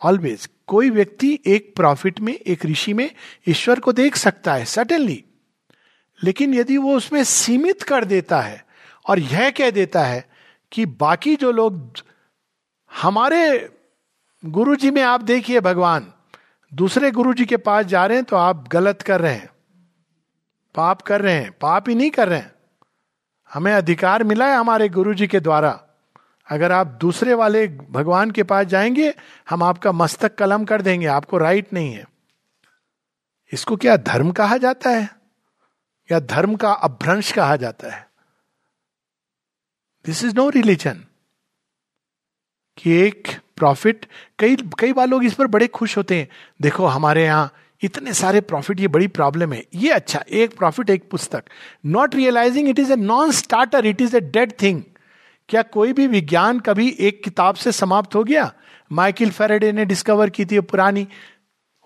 ऑलवेज कोई व्यक्ति एक प्रॉफिट में, एक ऋषि में ईश्वर को देख सकता है सटनली लेकिन यदि वो उसमें सीमित कर देता है और यह कह देता है कि बाकी जो लोग, हमारे गुरु जी में आप देखिए भगवान, दूसरे गुरु जी के पास जा रहे हैं तो आप गलत कर रहे हैं। पाप कर रहे हैं, पाप ही नहीं कर रहे हैं। हमें अधिकार मिला है हमारे गुरु जी के द्वारा। अगर आप दूसरे वाले भगवान के पास जाएँगे, हम आपका मस्तक कलम कर देंगे, आपको राइट नहीं है। इसको क्या धर्म कहा जाता है? या धर्म का अभ्रंश कहा जाता है? दिस इज़ नो रिलीजन कि एक प्रॉफिट कई कई बार लोग इस पर बड़े खुश होते हैं। देखो, हमारे यहाँ इतने सारे प्रॉफिट ये बड़ी प्रॉब्लम है। ये अच्छा एक प्रॉफिट एक पुस्तक। Not realising it is a non starter it is a dead thing क्या कोई भी विज्ञान कभी एक किताब से समाप्त हो गया? माइकल फेरेडे ने डिस्कवर की थी पुरानी।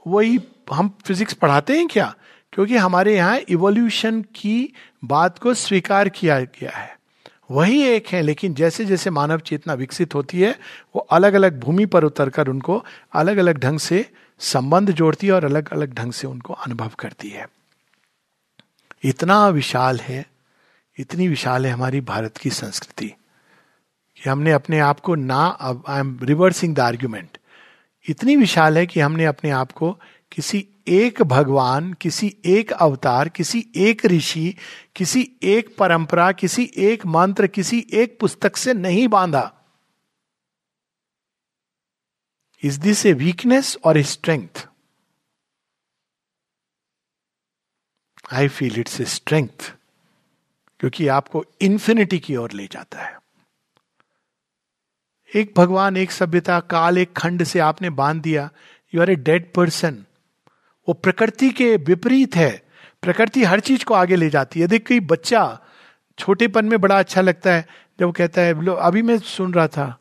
वही हम फिजिक्स पढ़ाते हैं क्या? क्योंकि हमारे यहाँ इवोल्यूशन की बात को स्वीकार किया गया है। वही एक है, लेकिन जैसे जैसे मानव चेतना विकसित होती है, वो अलग अलग भूमि पर उतरकर उनको अलग अलग ढंग से संबंध जोड़ती है और अलग अलग ढंग से उनको अनुभव करती है। इतना विशाल है, इतनी विशाल है हमारी भारत की संस्कृति। कि हमने अपने आप को ना I am reversing the argument इतनी विशाल है कि हमने अपने आप को किसी एक भगवान, किसी एक अवतार, किसी एक ऋषि, किसी एक परंपरा, किसी एक मंत्र, किसी एक पुस्तक से नहीं बांधा। Is this a weakness or a strength I feel it's a strength क्योंकि आपको इंफिनिटी की ओर ले जाता है। एक भगवान, एक सभ्यता, काल, एक खंड से आपने बाँध दिया। You are a dead person वो प्रकृति के विपरीत है। प्रकृति हर चीज़ को आगे ले जाती है। देख, कोई बच्चा छोटेपन में बड़ा अच्छा लगता है, जब कहता है अभी मैं सुन रहा था,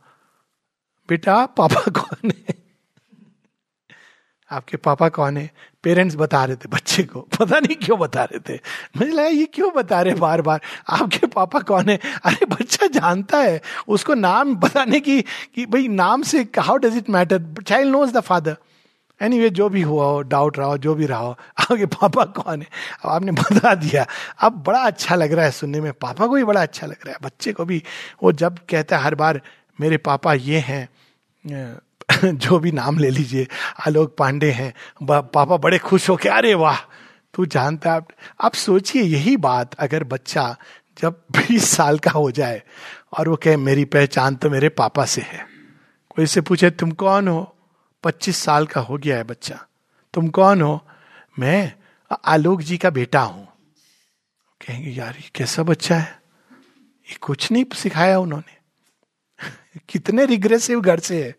बेटा, पापा कौन है? आपके पापा कौन है? पेरेंट्स बता रहे थे बच्चे को। पता नहीं क्यों बता रहे थे। मुझे लगा ये क्यों बता रहे बार बार आपके पापा कौन है? अरे बच्चा जानता है। उसको नाम बताने की कि भाई नाम से how does it matter child knows the father any anyway, जो भी हुआ हो डाउट रहा हो जो भी रहा हो आपके पापा कौन है? अब आपने बता दिया। अब बड़ा अच्छा लग रहा है सुनने में। पापा को भी बड़ा अच्छा लग रहा है। बच्चे को भी। वो जब कहता है हर बार मेरे पापा ये हैं जो भी नाम ले लीजिए। आलोक पांडे हैं। पापा बड़े खुश हो के अरे वाह, तू जानता है, आप सोचिए, यही बात अगर बच्चा जब बीस साल का हो जाए और वो कहे, मेरी पहचान तो मेरे पापा से है। कोई से पूछे, तुम कौन हो? पच्चीस साल का हो गया है बच्चा। तुम कौन हो? मैं आलोक जी का बेटा हूँ। कहेंगे, यार, ये कैसा बच्चा है? ये कुछ नहीं सिखाया उन्होंने। कितने रिग्रेसिव घर से है।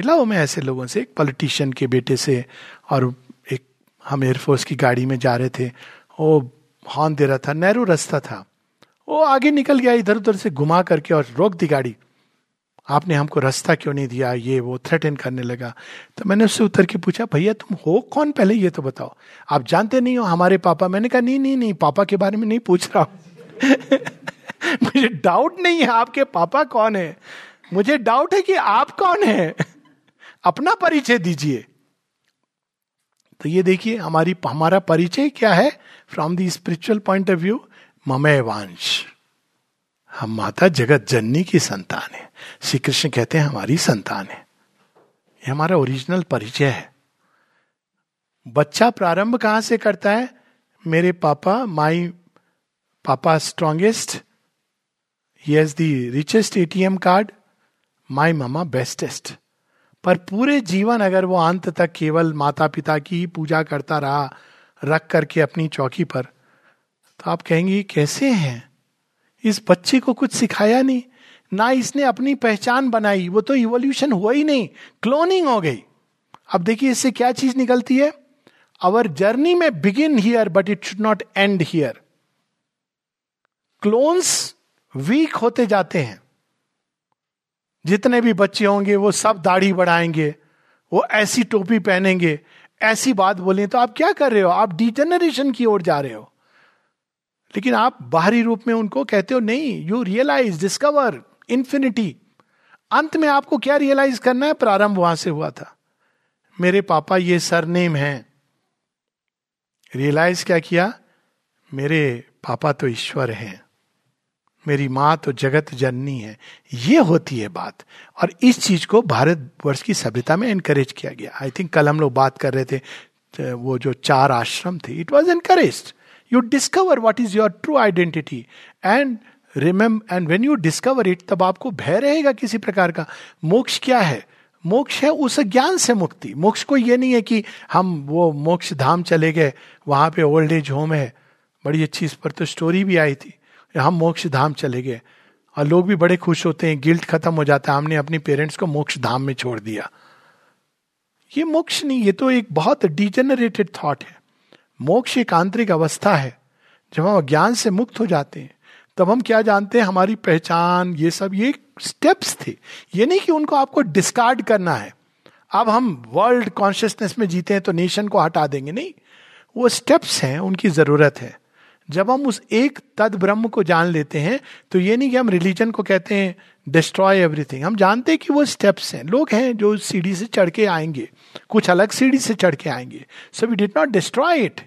मिला हूँ मैं ऐसे लोगों से, एक पॉलिटिशियन के बेटे से, और एक हम एयरफोर्स की गाड़ी में जा रहे थे। वो हॉर्न दे रहा था, नैरो रास्ता था। वो आगे निकल गया इधर उधर से घुमा करके और रोक दी गाड़ी। आपने हमको रास्ता क्यों नहीं दिया? ये, वो थ्रेटन करने लगा। तो मैंने उससे उतर के पूछा, भैया, तुम हो कौन पहले? ये तो बताओ। आप जानते नहीं हो, हमारे पापा मैंने कहा, नहीं नहीं नहीं, पापा के बारे में नहीं पूछ रहा हूँ। मुझे डाउट नहीं है, आपके पापा कौन है? मुझे डाउट है कि आप कौन है? अपना परिचय दीजिए। तो ये देखिए, हमारी, हमारा परिचय क्या है? From the spiritual point of view ममय वांश हम माता जगत जननी की संतान है। श्री कृष्ण कहते हैं, हमारी संतान है। ये हमारा ओरिजिनल परिचय है। बच्चा प्रारंभ कहाँ से करता है? मेरे पापा my papa strongest he the richest ATM card my mama bestest पर पूरे जीवन अगर वो अंत तक केवल माता पिता की ही पूजा करता रहा, रख करके अपनी चौकी पर तो आप कहेंगे कैसे हैं? इस बच्चे को कुछ सिखाया नहीं। ना इसने अपनी पहचान बनाई, वो तो इवोल्यूशन हुआ ही नहीं क्लोनिंग हो गई। अब देखिए, इससे क्या चीज़ निकलती है? अवर जर्नी में begin here but it should not end here clones weak होते जाते हैं। जितने भी बच्चे होंगे, वो सब दाढ़ी बढ़ाएँगे, वो ऐसी टोपी पहनेंगे, ऐसी बात बोले तो आप क्या कर रहे हो? आप डिजेनरेशन की ओर जा रहे हो। लेकिन आप बाहरी रूप में उनको कहते हो, नहीं यू रियलाइज़ डिस्कवर इंफिनिटी अंत में आपको क्या रियलाइज़ करना है? प्रारंभ वहाँ से हुआ था। मेरे पापा ये सरनेम है। रियलाइज़ क्या किया? मेरे पापा तो ईश्वर हैं। मेरी माँ तो जगत जननी है। ये होती है बात। और इस चीज़ को भारतवर्ष की सभ्यता में एनकरेज किया गया। आई थिंक कल हम लोग बात कर रहे थे वो जो चार आश्रम थे it was encourage you discover what is your true identity and remember and when you discover it तब आपको भय रहेगा किसी प्रकार का। मोक्ष क्या है? मोक्ष है उस ज्ञान से मुक्ति। मोक्ष को ये नहीं है कि हम वो मोक्ष धाम चले गए, वहाँ पे ओल्ड एज होम है। बड़ी अच्छी इस पर तो स्टोरी भी आई थी। हम मोक्ष धाम चले गए। और लोग भी बड़े खुश होते हैं, गिल्ट खत्म हो जाता है, हमने अपने पेरेंट्स को मोक्ष धाम में छोड़ दिया। ये मोक्ष नहीं, ये तो एक बहुत डिजेनरेटेड थॉट है। मोक्ष एक आंतरिक अवस्था है। जब हम अज्ञान से मुक्त हो जाते हैं, तब हम क्या जानते हैं, हमारी पहचान, ये सब, ये स्टेप्स थे। ये नहीं कि उनको आपको डिस्कार्ड करना है। अब हम वर्ल्ड कॉन्शियसनेस में जीते हैं तो नेशन को हटा देंगे। नहीं, वो स्टेप्स हैं, उनकी ज़रूरत है। जब हम उस एक तद ब्रह्म को जान लेते हैं तो ये नहीं कि हम रिलीजन को कहते हैं डिस्ट्रॉय एवरीथिंग हम जानते हैं कि वो स्टेप्स हैं। लोग हैं जो सीढ़ी से चढ़ के आएँगे। कुछ अलग सीढ़ी से चढ़ के आएँगे। So we did not destroy it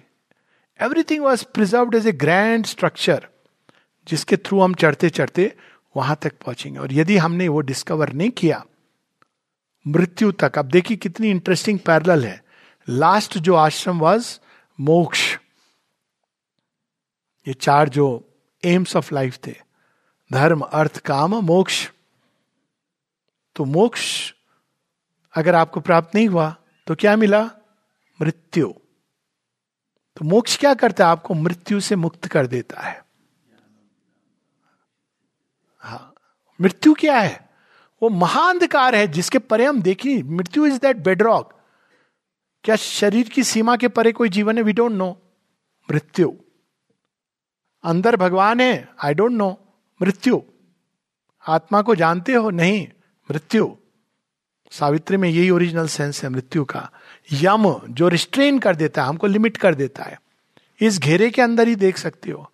everything was preserve as a grand structure जिसके थ्रू हम चढ़ते चढ़ते वहाँ तक पहुँचेंगे। और यदि हमने वो डिस्कवर नहीं किया, मृत्यु तक। अब देखिए कितनी इंटरेस्टिंग पैरल है। लास्ट जो आश्रम वॉज़ मोक्ष। ये चार जो एम्स ऑफ़ लाइफ थे, धर्म, अर्थ, काम, मोक्ष। तो मोक्ष अगर आपको प्राप्त नहीं हुआ तो क्या मिला? मृत्यु। तो मोक्ष क्या करता है? आपको मृत्यु से मुक्त कर देता है। हाँ मृत्यु क्या है? वो महाअंधकार है, जिसके परे हम देखिए मृत्यु इज़ दैट बेडरॉक क्या शरीर की सीमा के परे कोई जीवन है? वी डोंट नो मृत्यु। अंदर भगवान है आई डोंट नो मृत्यु। आत्मा को जानते हो? नहीं, मृत्यु। सावित्री में यही ओरिजिनल सेंस है, मृत्यु का। यम, जो रिस्ट्रेन कर देता है, हमको लिमिट कर देता है। इस घेरे के अंदर ही देख सकते हो।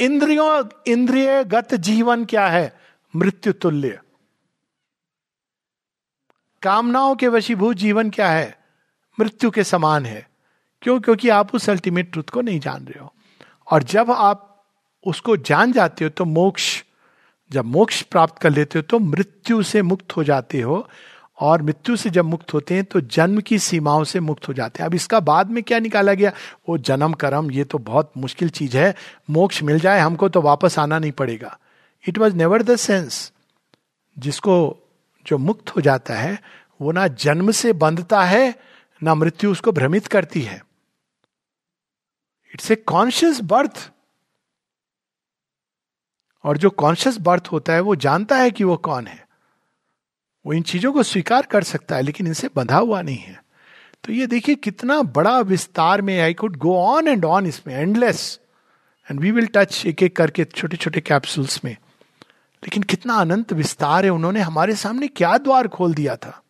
इंद्रियों इंद्रिय गत जीवन क्या है? मृत्यु तुल्य। कामनाओं के वशीभूत जीवन क्या है? मृत्यु के समान है। क्यों? क्योंकि आप उस अल्टीमेट ट्रुथ को नहीं जान रहे हो। और जब आप उसको जान जाते हो तो मोक्ष, जब मोक्ष प्राप्त कर लेते हो तो मृत्यु से मुक्त हो जाते हो और मृत्यु से जब मुक्त होते हैं तो जन्म की सीमाओं से मुक्त हो जाते हैं। अब इसका बाद में क्या निकाला गया? वो जन्म, कर्म, ये तो बहुत मुश्किल चीज़ है। मोक्ष मिल जाए हमको तो वापस आना नहीं पड़ेगा। It was never the sense जिसको जो मुक्त हो जाता है, वो ना जन्म से बंधता है, ना मृत्यु उसको भ्रमित करती है। इट्स ए कॉन्शियस बर्थ और जो कॉन्शियस बर्थ होता है, वो जानता है कि वो कौन है। वो इन चीज़ों को स्वीकार कर सकता है, लेकिन इनसे बंधा हुआ नहीं है। तो ये देखिए कितना बड़ा विस्तार में I could go on and on इसमें endless and we will touch एक एक करके छोटे छोटे कैप्सूल्स में। लेकिन कितना अनंत विस्तार है, उन्होंने हमारे सामने क्या द्वार खोल दिया था।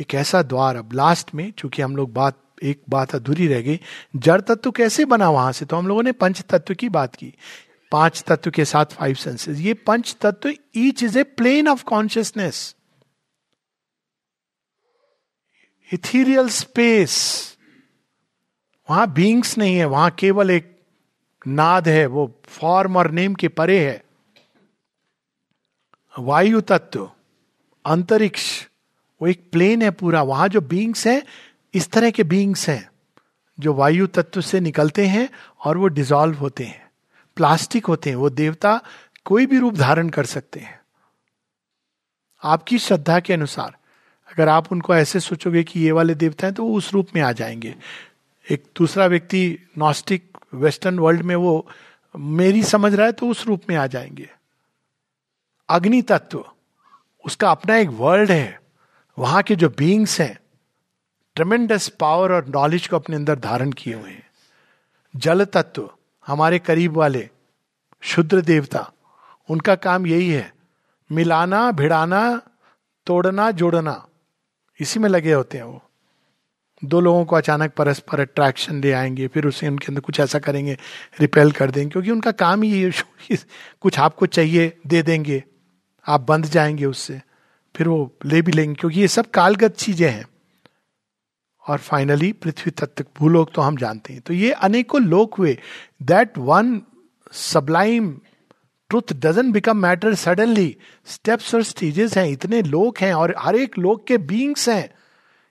एक ऐसा द्वार, अब लास्ट में, चूँकि हम लोग बात, एक बात अधूरी रह गई, जड़ तत्व कैसे बना वहाँ से? तो हम लोगों ने पंच तत्व की बात की। पाँच तत्व के साथ फाइव सेंसेस ये पंच तत्व each is a plane of consciousness ethereal space वहाँ बींग्स नहीं है, वहाँ केवल एक नाद है, वो फॉर्म और नेम के परे है। वायु तत्व, अंतरिक्ष, वो एक प्लेन है पूरा। वहाँ जो बींग्स हैं, इस तरह के बींग्स हैं, जो वायु तत्व से निकलते हैं और वो डिजॉल्व होते हैं। प्लास्टिक होते हैं, वो देवता कोई भी रूप धारण कर सकते हैं। आपकी श्रद्धा के अनुसार, अगर आप उनको ऐसे सोचोगे कि ये वाले देवता हैं तो वो उस रूप में आ जाएँगे। एक दूसरा व्यक्ति नॉस्टिक वेस्टर्न वर्ल्ड में वो मेरी समझ रहा है तो उस रूप में आ जाएँगे। अग्नि तत्व, उसका अपना एक वर्ल्ड है। वहाँ के जो बींग्स हैं ट्रमेंडस पावर और नॉलेज को अपने अंदर धारण किए हुए हैं। जल तत्व हमारे करीब वाले, शुद्र देवता, उनका काम यही है, मिलाना, भिड़ाना, तोड़ना, जोड़ना। इसी में लगे होते हैं वो। दो लोगों को अचानक परस्पर अट्रैक्शन ले आएँगे, फिर उसे उनके अंदर कुछ ऐसा करेंगे रिपेल कर देंगे, क्योंकि उनका काम ही है कुछ आपको चाहिए, दे देंगे। आप बंध जाएँगे उससे, फिर वो ले भी लेंगे, क्योंकि ये सब कालगत चीज़ें हैं। और फाइनली पृथ्वी तत्व भूलोक तो हम जानते हैं। तो ये अनेकों लोक हुए। That one sublime truth doesn't become matter suddenly steps और स्टेजेस हैं, इतने लोग हैं और हर एक लोग के बींग्स हैं।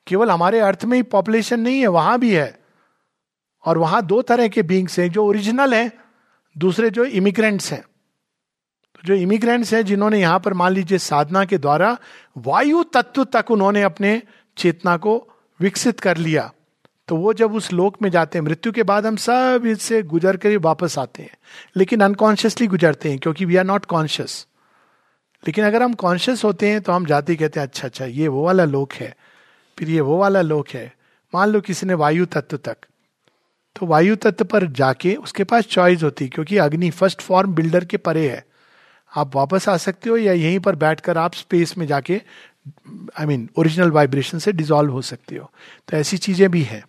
केवल हमारे अर्थ में ही पॉपुलेशन नहीं है, वहाँ भी है। और वहाँ दो तरह के बींग्स हैं, जो ओरिजिनल हैं, दूसरे जो इमिग्रेंट्स हैं। तो जो इमिग्रेंट्स हैं, जिन्होंने यहाँ पर मान लीजिए साधना के द्वारा वायु तत्व तक उन्होंने अपने चेतना को विकसित कर लिया तो वो जब उस लोक में जाते हैं, मृत्यु के बाद हम सब इससे गुजर कर वापस आते हैं। लेकिन अनकॉन्शियसली गुजरते हैं, क्योंकि वी आर नॉट कॉन्शियस लेकिन अगर हम कॉन्शियस होते हैं तो हम जाते ही कहते हैं अच्छा अच्छा ये वो वाला लोक है। फिर ये वो वाला लोक है। मान लो किसी ने वायु तत्व तक। तो वायु तत्व पर जाके उसके पास चॉइस होती क्योंकि अग्नि फ़र्स्ट फॉर्म बिल्डर के परे है। आप वापस आ सकते हो या यहीं पर बैठकर आप स्पेस में जाके आई मीन ओरिजिनल वाइब्रेशन से डिजॉल्व हो सकते हो। तो ऐसी चीज़ें भी हैं।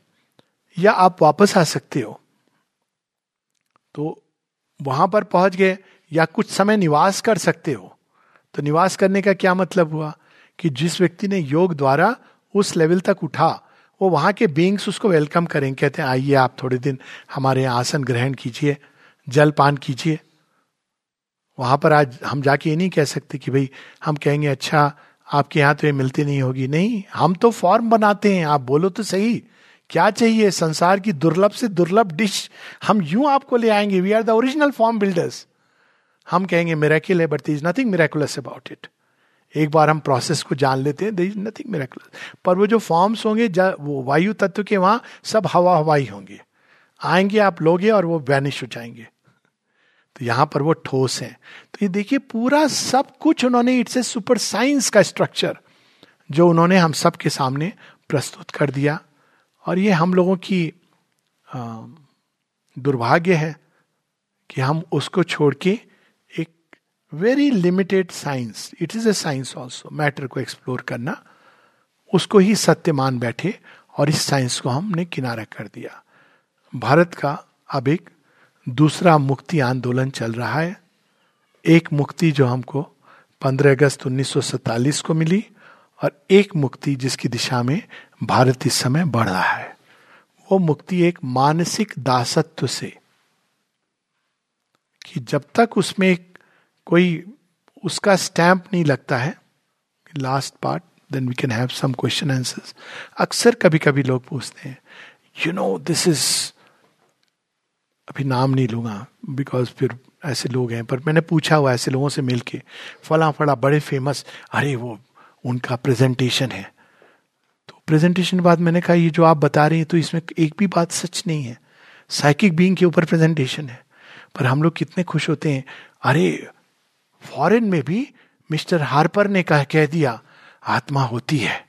या आप वापस आ सकते हो। तो वहाँ पर पहुँच गए या कुछ समय निवास कर सकते हो। तो निवास करने का क्या मतलब हुआ? कि जिस व्यक्ति ने योग द्वारा उस लेवल तक उठा, वो वहाँ के बींग्स उसको वेलकम करेंगे। कहते हैं, आइए आप थोड़े दिन हमारे आसन ग्रहण कीजिए, जल पान कीजिए। वहाँ पर आज हम जाके ये नहीं कह सकते कि भाई, हम कहेंगे अच्छा आपके यहाँ तो ये मिलती नहीं होगी। नहीं, हम तो फॉर्म बनाते हैं। आप बोलो तो सही। क्या चाहिए? संसार की दुर्लभ से दुर्लभ डिश हम यूँ आपको ले आएँगे। We are the original form builders हम कहेंगे मेरेकिल है but is nothing miraculous about it एक बार हम प्रोसेस को जान लेते हैं। दर इज़ नथिंग मेरेकुलस पर वो जो फॉर्म्स होंगे वो वायु तत्व के वहाँ सब हवा हवाई होंगे। आएँगे आप लोगे और वो वैनिश हो जाएँगे। तो यहाँ पर वो ठोस है। तो ये देखिए, पूरा सब कुछ उन्होंने इट्स ए सुपर साइंस का स्ट्रक्चर जो उन्होंने हम सब के सामने प्रस्तुत कर दिया। और ये हम लोगों की दुर्भाग्य है कि हम उसको छोड़ के एक very limited science it is a science also matter को एक्सप्लोर करना, उसको ही सत्य मान बैठे और इस साइंस को हमने किनारा कर दिया। भारत का अब एक दूसरा मुक्ति आंदोलन चल रहा है। एक मुक्ति जो हमको 15 अगस्त 1947 को मिली और एक मुक्ति जिसकी दिशा में भारत इस समय बढ़ रहा है। वो मुक्ति एक मानसिक दासत्व से कि जब तक उसमें कोई उसका स्टैंप नहीं लगता है last part then we can have some question answers अक्सर कभी कभी लोग पूछते हैं यू नो दिस इज़ अभी नाम नहीं लूँगा बिकॉज़ फिर ऐसे लोग हैं, पर मैंने पूछा हुआ ऐसे लोगों से मिलके फला फला बड़े फ़ेमस अरे वो उनका प्रेजेंटेशन है। तो प्रेजेंटेशन बाद मैंने कहा, ये जो आप बता रहे हैं तो इसमें एक भी बात सच नहीं है। साइकिक बीइंग के ऊपर प्रेजेंटेशन है। पर हम लोग कितने खुश होते हैं। अरे फॉरेन में भी मिस्टर हार्पर ने कह कह दिया, आत्मा होती है।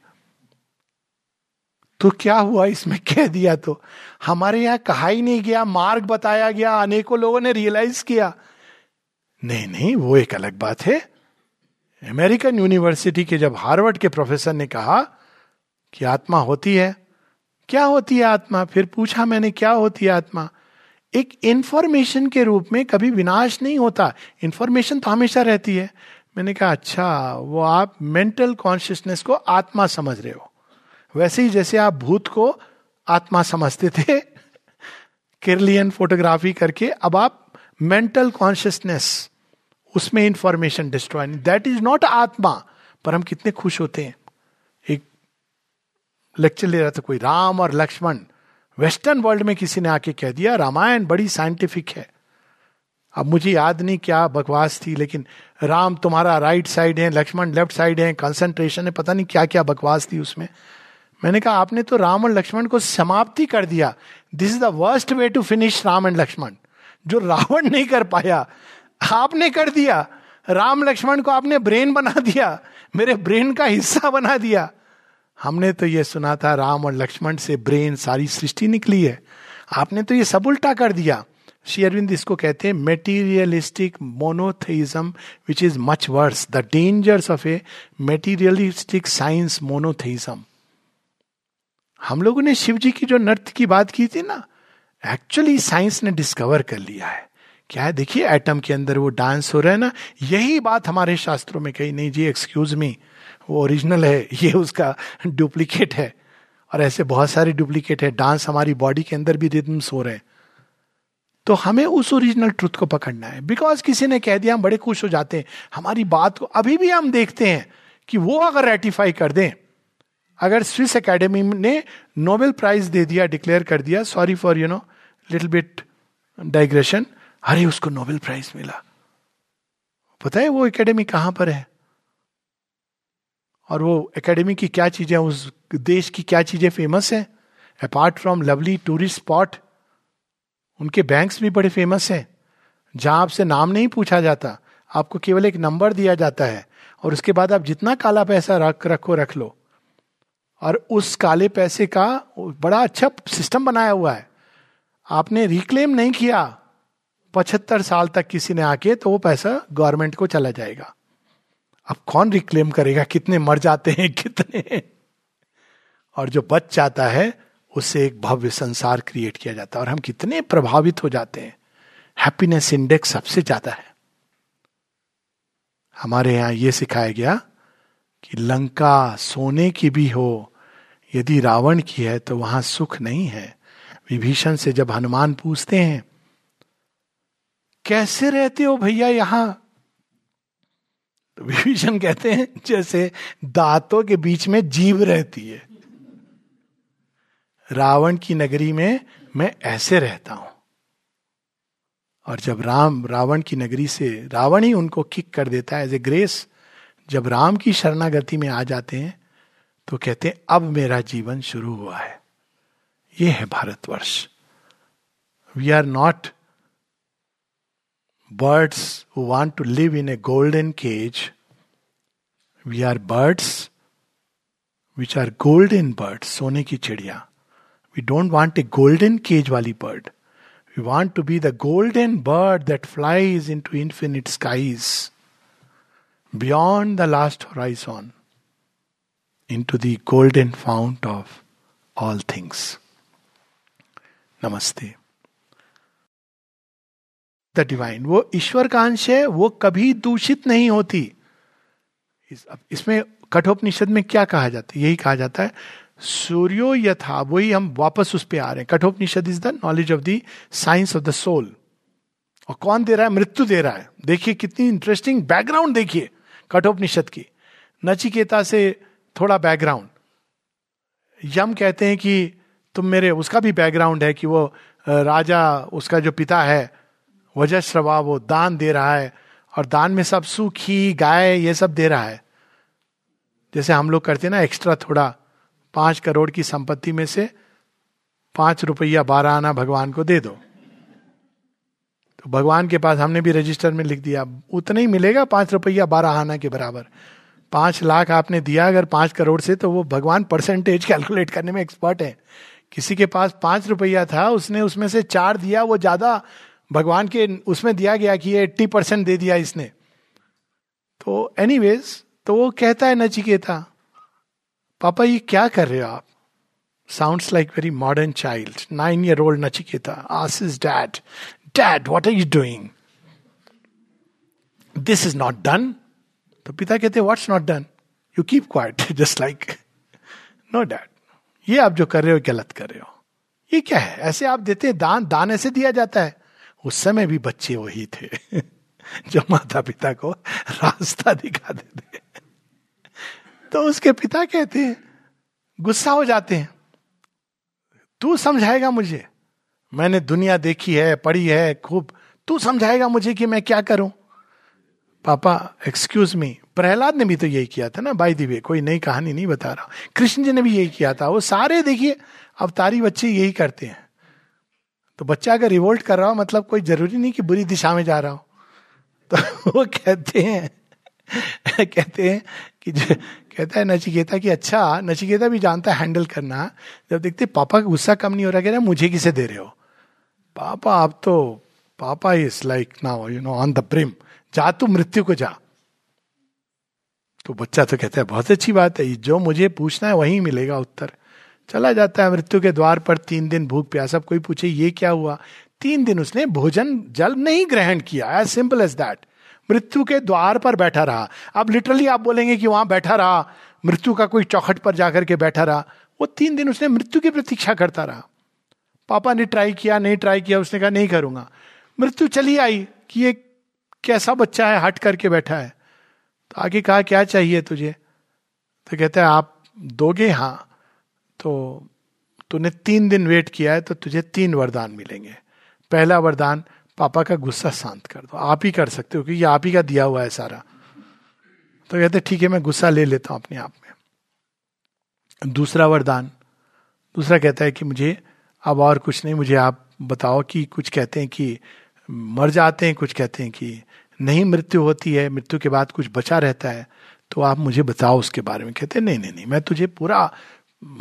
तो क्या हुआ इसमें? कह दिया तो। हमारे यहाँ कहा ही नहीं गया, मार्ग बताया गया, अनेकों लोगों ने रियलाइज़ किया। नहीं नहीं, वो एक अलग बात है। अमेरिकन यूनिवर्सिटी के जब हार्वर्ड के प्रोफेसर ने कहा कि आत्मा होती है, क्या होती है आत्मा? फिर पूछा मैंने, क्या होती है आत्मा? एक इंफॉर्मेशन के रूप में कभी विनाश नहीं होता। इंफॉर्मेशन तो हमेशा रहती है। मैंने कहा अच्छा वो आप मेंटल कॉन्शियसनेस को आत्मा समझ रहे हो। वैसे ही जैसे आप भूत को आत्मा समझते थे, किरलियन फोटोग्राफी करके, अब आप मेंटल कॉन्शियसनेस उसमें information destroy that is not आत्मा, पर हम कितने खुश होते हैं। एक लेक्चर ले रहा था कोई राम और लक्ष्मण। वेस्टर्न वर्ल्ड में किसी ने आके कह दिया, रामायण बड़ी साइंटिफिक है। अब मुझे याद नहीं क्या बकवास थी, लेकिन राम तुम्हारा राइट साइड है, लक्ष्मण लेफ़्ट साइड है कंसंट्रेशन है, पता नहीं क्या क्या बकवास थी उसमें। मैंने कहा, आपने तो राम और लक्ष्मण को समाप्ति कर दिया। This is the worst way to finish Ram and Lakshman. जो रावण नहीं कर पाया, आपने कर दिया। राम, लक्ष्मण को आपने ब्रेन बना दिया, मेरे ब्रेन का हिस्सा बना दिया। हमने तो ये सुना था, राम और लक्ष्मण से ब्रेन सारी सृष्टि निकली है। आपने तो ये सब उल्टा कर दिया। श्री अरविंद इसको कहते हैं materialistic monotheism which is much worse the dangers of a materialistic science monotheism हम लोगों ने शिव जी की जो नृत्य की बात की थी ना एक्चुअली साइंस ने डिस्कवर कर लिया है। क्या है? देखिए एटम के अंदर वो डांस हो रहा है ना, यही बात हमारे शास्त्रों में कही, नहीं जी एक्सक्यूज मी वो ओरिजिनल है, ये उसका डुप्लीकेट है। और ऐसे बहुत सारे डुप्लीकेट है डांस हमारी बॉडी के अंदर भी रिदम्स हो रहे हैं। तो हमें उस ओरिजिनल ट्रुथ को पकड़ना है। बिकॉज़ किसी ने कह दिया, हम बड़े खुश हो जाते हैं। हमारी बात को, अभी भी हम देखते हैं कि वो अगर रेटिफाई कर दें अगर स्विस एकेडमी ने नोबेल प्राइज दे दिया, डिक्लेयर कर दिया sorry for you know little bit digression अरे उसको नोबेल प्राइज मिला। पता है वो एकेडमी कहाँ पर है? और वो एकेडमी की क्या चीज़ें, उस देश की क्या चीज़ें फ़ेमस है? Apart from lovely tourist spot उनके बैंक्स भी बड़े फ़ेमस हैं। जहाँ आपसे नाम नहीं पूछा जाता, आपको केवल एक नंबर दिया जाता है, और उसके बाद आप जितना काला पैसा रख, रखो, रख लो और उस काले पैसे का बड़ा अच्छा सिस्टम बनाया हुआ है। आपने रिक्लेम नहीं किया, पचहत्तर साल तक किसी ने आके तो वो पैसा गवर्नमेंट को चला जाएगा। अब कौन रिक्लेम करेगा? कितने मर जाते हैं, कितने? और जो बच जाता है उससे एक भव्य संसार क्रिएट किया जाता है और हम कितने प्रभावित हो जाते हैं। हैप्पीनेस इंडेक्स सबसे ज़्यादा है। हमारे यहाँ यह सिखाया गया कि लंका सोने की भी हो, यदि रावण की है तो वहाँ सुख नहीं है। विभीषण से जब हनुमान पूछते हैं, कैसे रहते हो भैया यहाँ? तो विभीषण कहते हैं, जैसे दांतों के बीच में जीव रहती है। रावण की नगरी में मैं ऐसे रहता हूँ। और जब राम, रावण की नगरी से रावण ही उनको किक कर देता है एज ए ग्रेस जब राम की शरणागति में आ जाते हैं तो कहते हैं, अब मेरा जीवन शुरू हुआ है। ये है Bharatvarsh. We are not birds who want to live in a golden cage we are birds which are golden birds सोने की चिड़िया। We don't want a golden cage वाली bird we want to be the golden bird that flies into infinite skies beyond the last horizon into the golden fount of all things. Namaste the divine वो ईश्वर का अंश है वो कभी दूषित नहीं होती इस, इसमें कठोपनिषद में क्या कहा जाता है यही कहा जाता है सूर्यो यथा वही हम वापस उस पर आ रहे हैं Kathopanishad is the knowledge of the science of the soul और कौन दे रहा है मृत्यु दे रहा है देखिए कितनी इंटरेस्टिंग बैकग्राउंड देखिए कठोपनिषद की। नचिकेता से थोड़ा बैकग्राउंड यम कहते हैं कि तुम मेरे, उसका भी बैकग्राउंड है कि वो राजा, उसका जो पिता है वजह श्रवा वो दान दे रहा है और दान में सब सूखी गाय, ये सब दे रहा है। जैसे हम लोग करते हैं ना एक्स्ट्रा थोड़ा, पाँच करोड़ की संपत्ति में से पाँच रुपया बारह आना भगवान को दे दो। भगवान के पास हमने भी रजिस्टर में लिख दिया। उतना ही मिलेगा पाँच रुपया बारह आना के बराबर। पाँच लाख आपने दिया अगर पाँच करोड़ से तो वो भगवान परसेंटेज कैलकुलेट करने में एक्सपर्ट है। किसी के पास पाँच रुपया था, उसने उसमें से चार दिया, वो ज़्यादा भगवान के उसमें दिया गया कि एट्टी परसेंट दे दिया इसने। तो एनीवेज तो वो कहता है नचिकेता, पापा, ये क्या कर रहे हो आप? Sounds like very modern child nine year old Nachiketa as is dad dad what are you doing this is not done तो पिता कहते what's not done you keep quiet just like no dad ये आप जो कर रहे हो गलत कर रहे हो. ये क्या है? ऐसे आप देते हैं दान दान ऐसे दिया जाता है। उस समय भी बच्चे वही थे, जो माता पिता को रास्ता दिखा देते तो उसके पिता कहते हैं गुस्सा हो जाते हैं। तू समझाएगा मुझे? मैंने दुनिया देखी है, पढ़ी है, खूब। तू समझाएगा मुझे कि मैं क्या करूँ? पापा एक्सक्यूज मी प्रहलाद ने भी तो यही किया था ना बाई दिवे कोई नई कहानी नहीं बता रहा। कृष्ण जी ने भी यही किया था। वो सारे देखिए अवतारी बच्चे यही करते हैं। तो बच्चा अगर रिवोल्ट कर रहा हो मतलब कोई ज़रूरी नहीं कि बुरी दिशा में जा रहा हो। तो वो कहते हैं कहते हैं कि कहता है नचिकेता कि अच्छा नचिकेता भी जानता है हैंडल करना। जब देखते पापा का गुस्सा कम नहीं हो रहा, कह रहा मुझे किसे दे रहे हो? पापा, आप तो पापा is like now you know on the prim जा तू मृत्यु को जा। तो बच्चा तो कहता है, बहुत अच्छी बात है, जो मुझे पूछना है वही मिलेगा उत्तर. चला जाता है मृत्यु के द्वार पर, तीन दिन भूख प्यासा। कोई पूछे, ये क्या हुआ? तीन दिन उसने भोजन, जल नहीं ग्रहण किया। एज सिंपल एज दैट मृत्यु के द्वार पर बैठा रहा। अब लिटरली आप बोलेंगे कि वहाँ बैठा रहा। मृत्यु का कोई चौखट पर जाकर के बैठा रहा। वो तीन दिन उसने मृत्यु की प्रतीक्षा करता रहा। पापा ने ट्राई किया, नहीं ट्राई किया, उसने कहा, नहीं करूँगा। मृत्यु चली आई कि ये कैसा बच्चा है, हट करके बैठा है। तो आगे कहा, क्या चाहिए तुझे? तो कहता है, आप दोगे? हाँ। तो तूने तीन दिन वेट किया है तो तुझे तीन वरदान मिलेंगे। पहला वरदान, पापा का गुस्सा शांत कर दो। आप ही कर सकते हो, क्योंकि आप ही का दिया हुआ है सारा। तो कहते, ठीक है, मैं गुस्सा ले लेता हूँ अपने आप में। दूसरा वरदान, दूसरा कहता है कि मुझे अब और कुछ नहीं, मुझे आप बताओ कि कुछ कहते हैं कि मर जाते हैं, कुछ कहते हैं कि नहीं, मृत्यु होती है, मृत्यु के बाद कुछ बचा रहता है तो आप मुझे बताओ उसके बारे में। कहते नहीं नहीं नहीं, मैं तुझे पूरा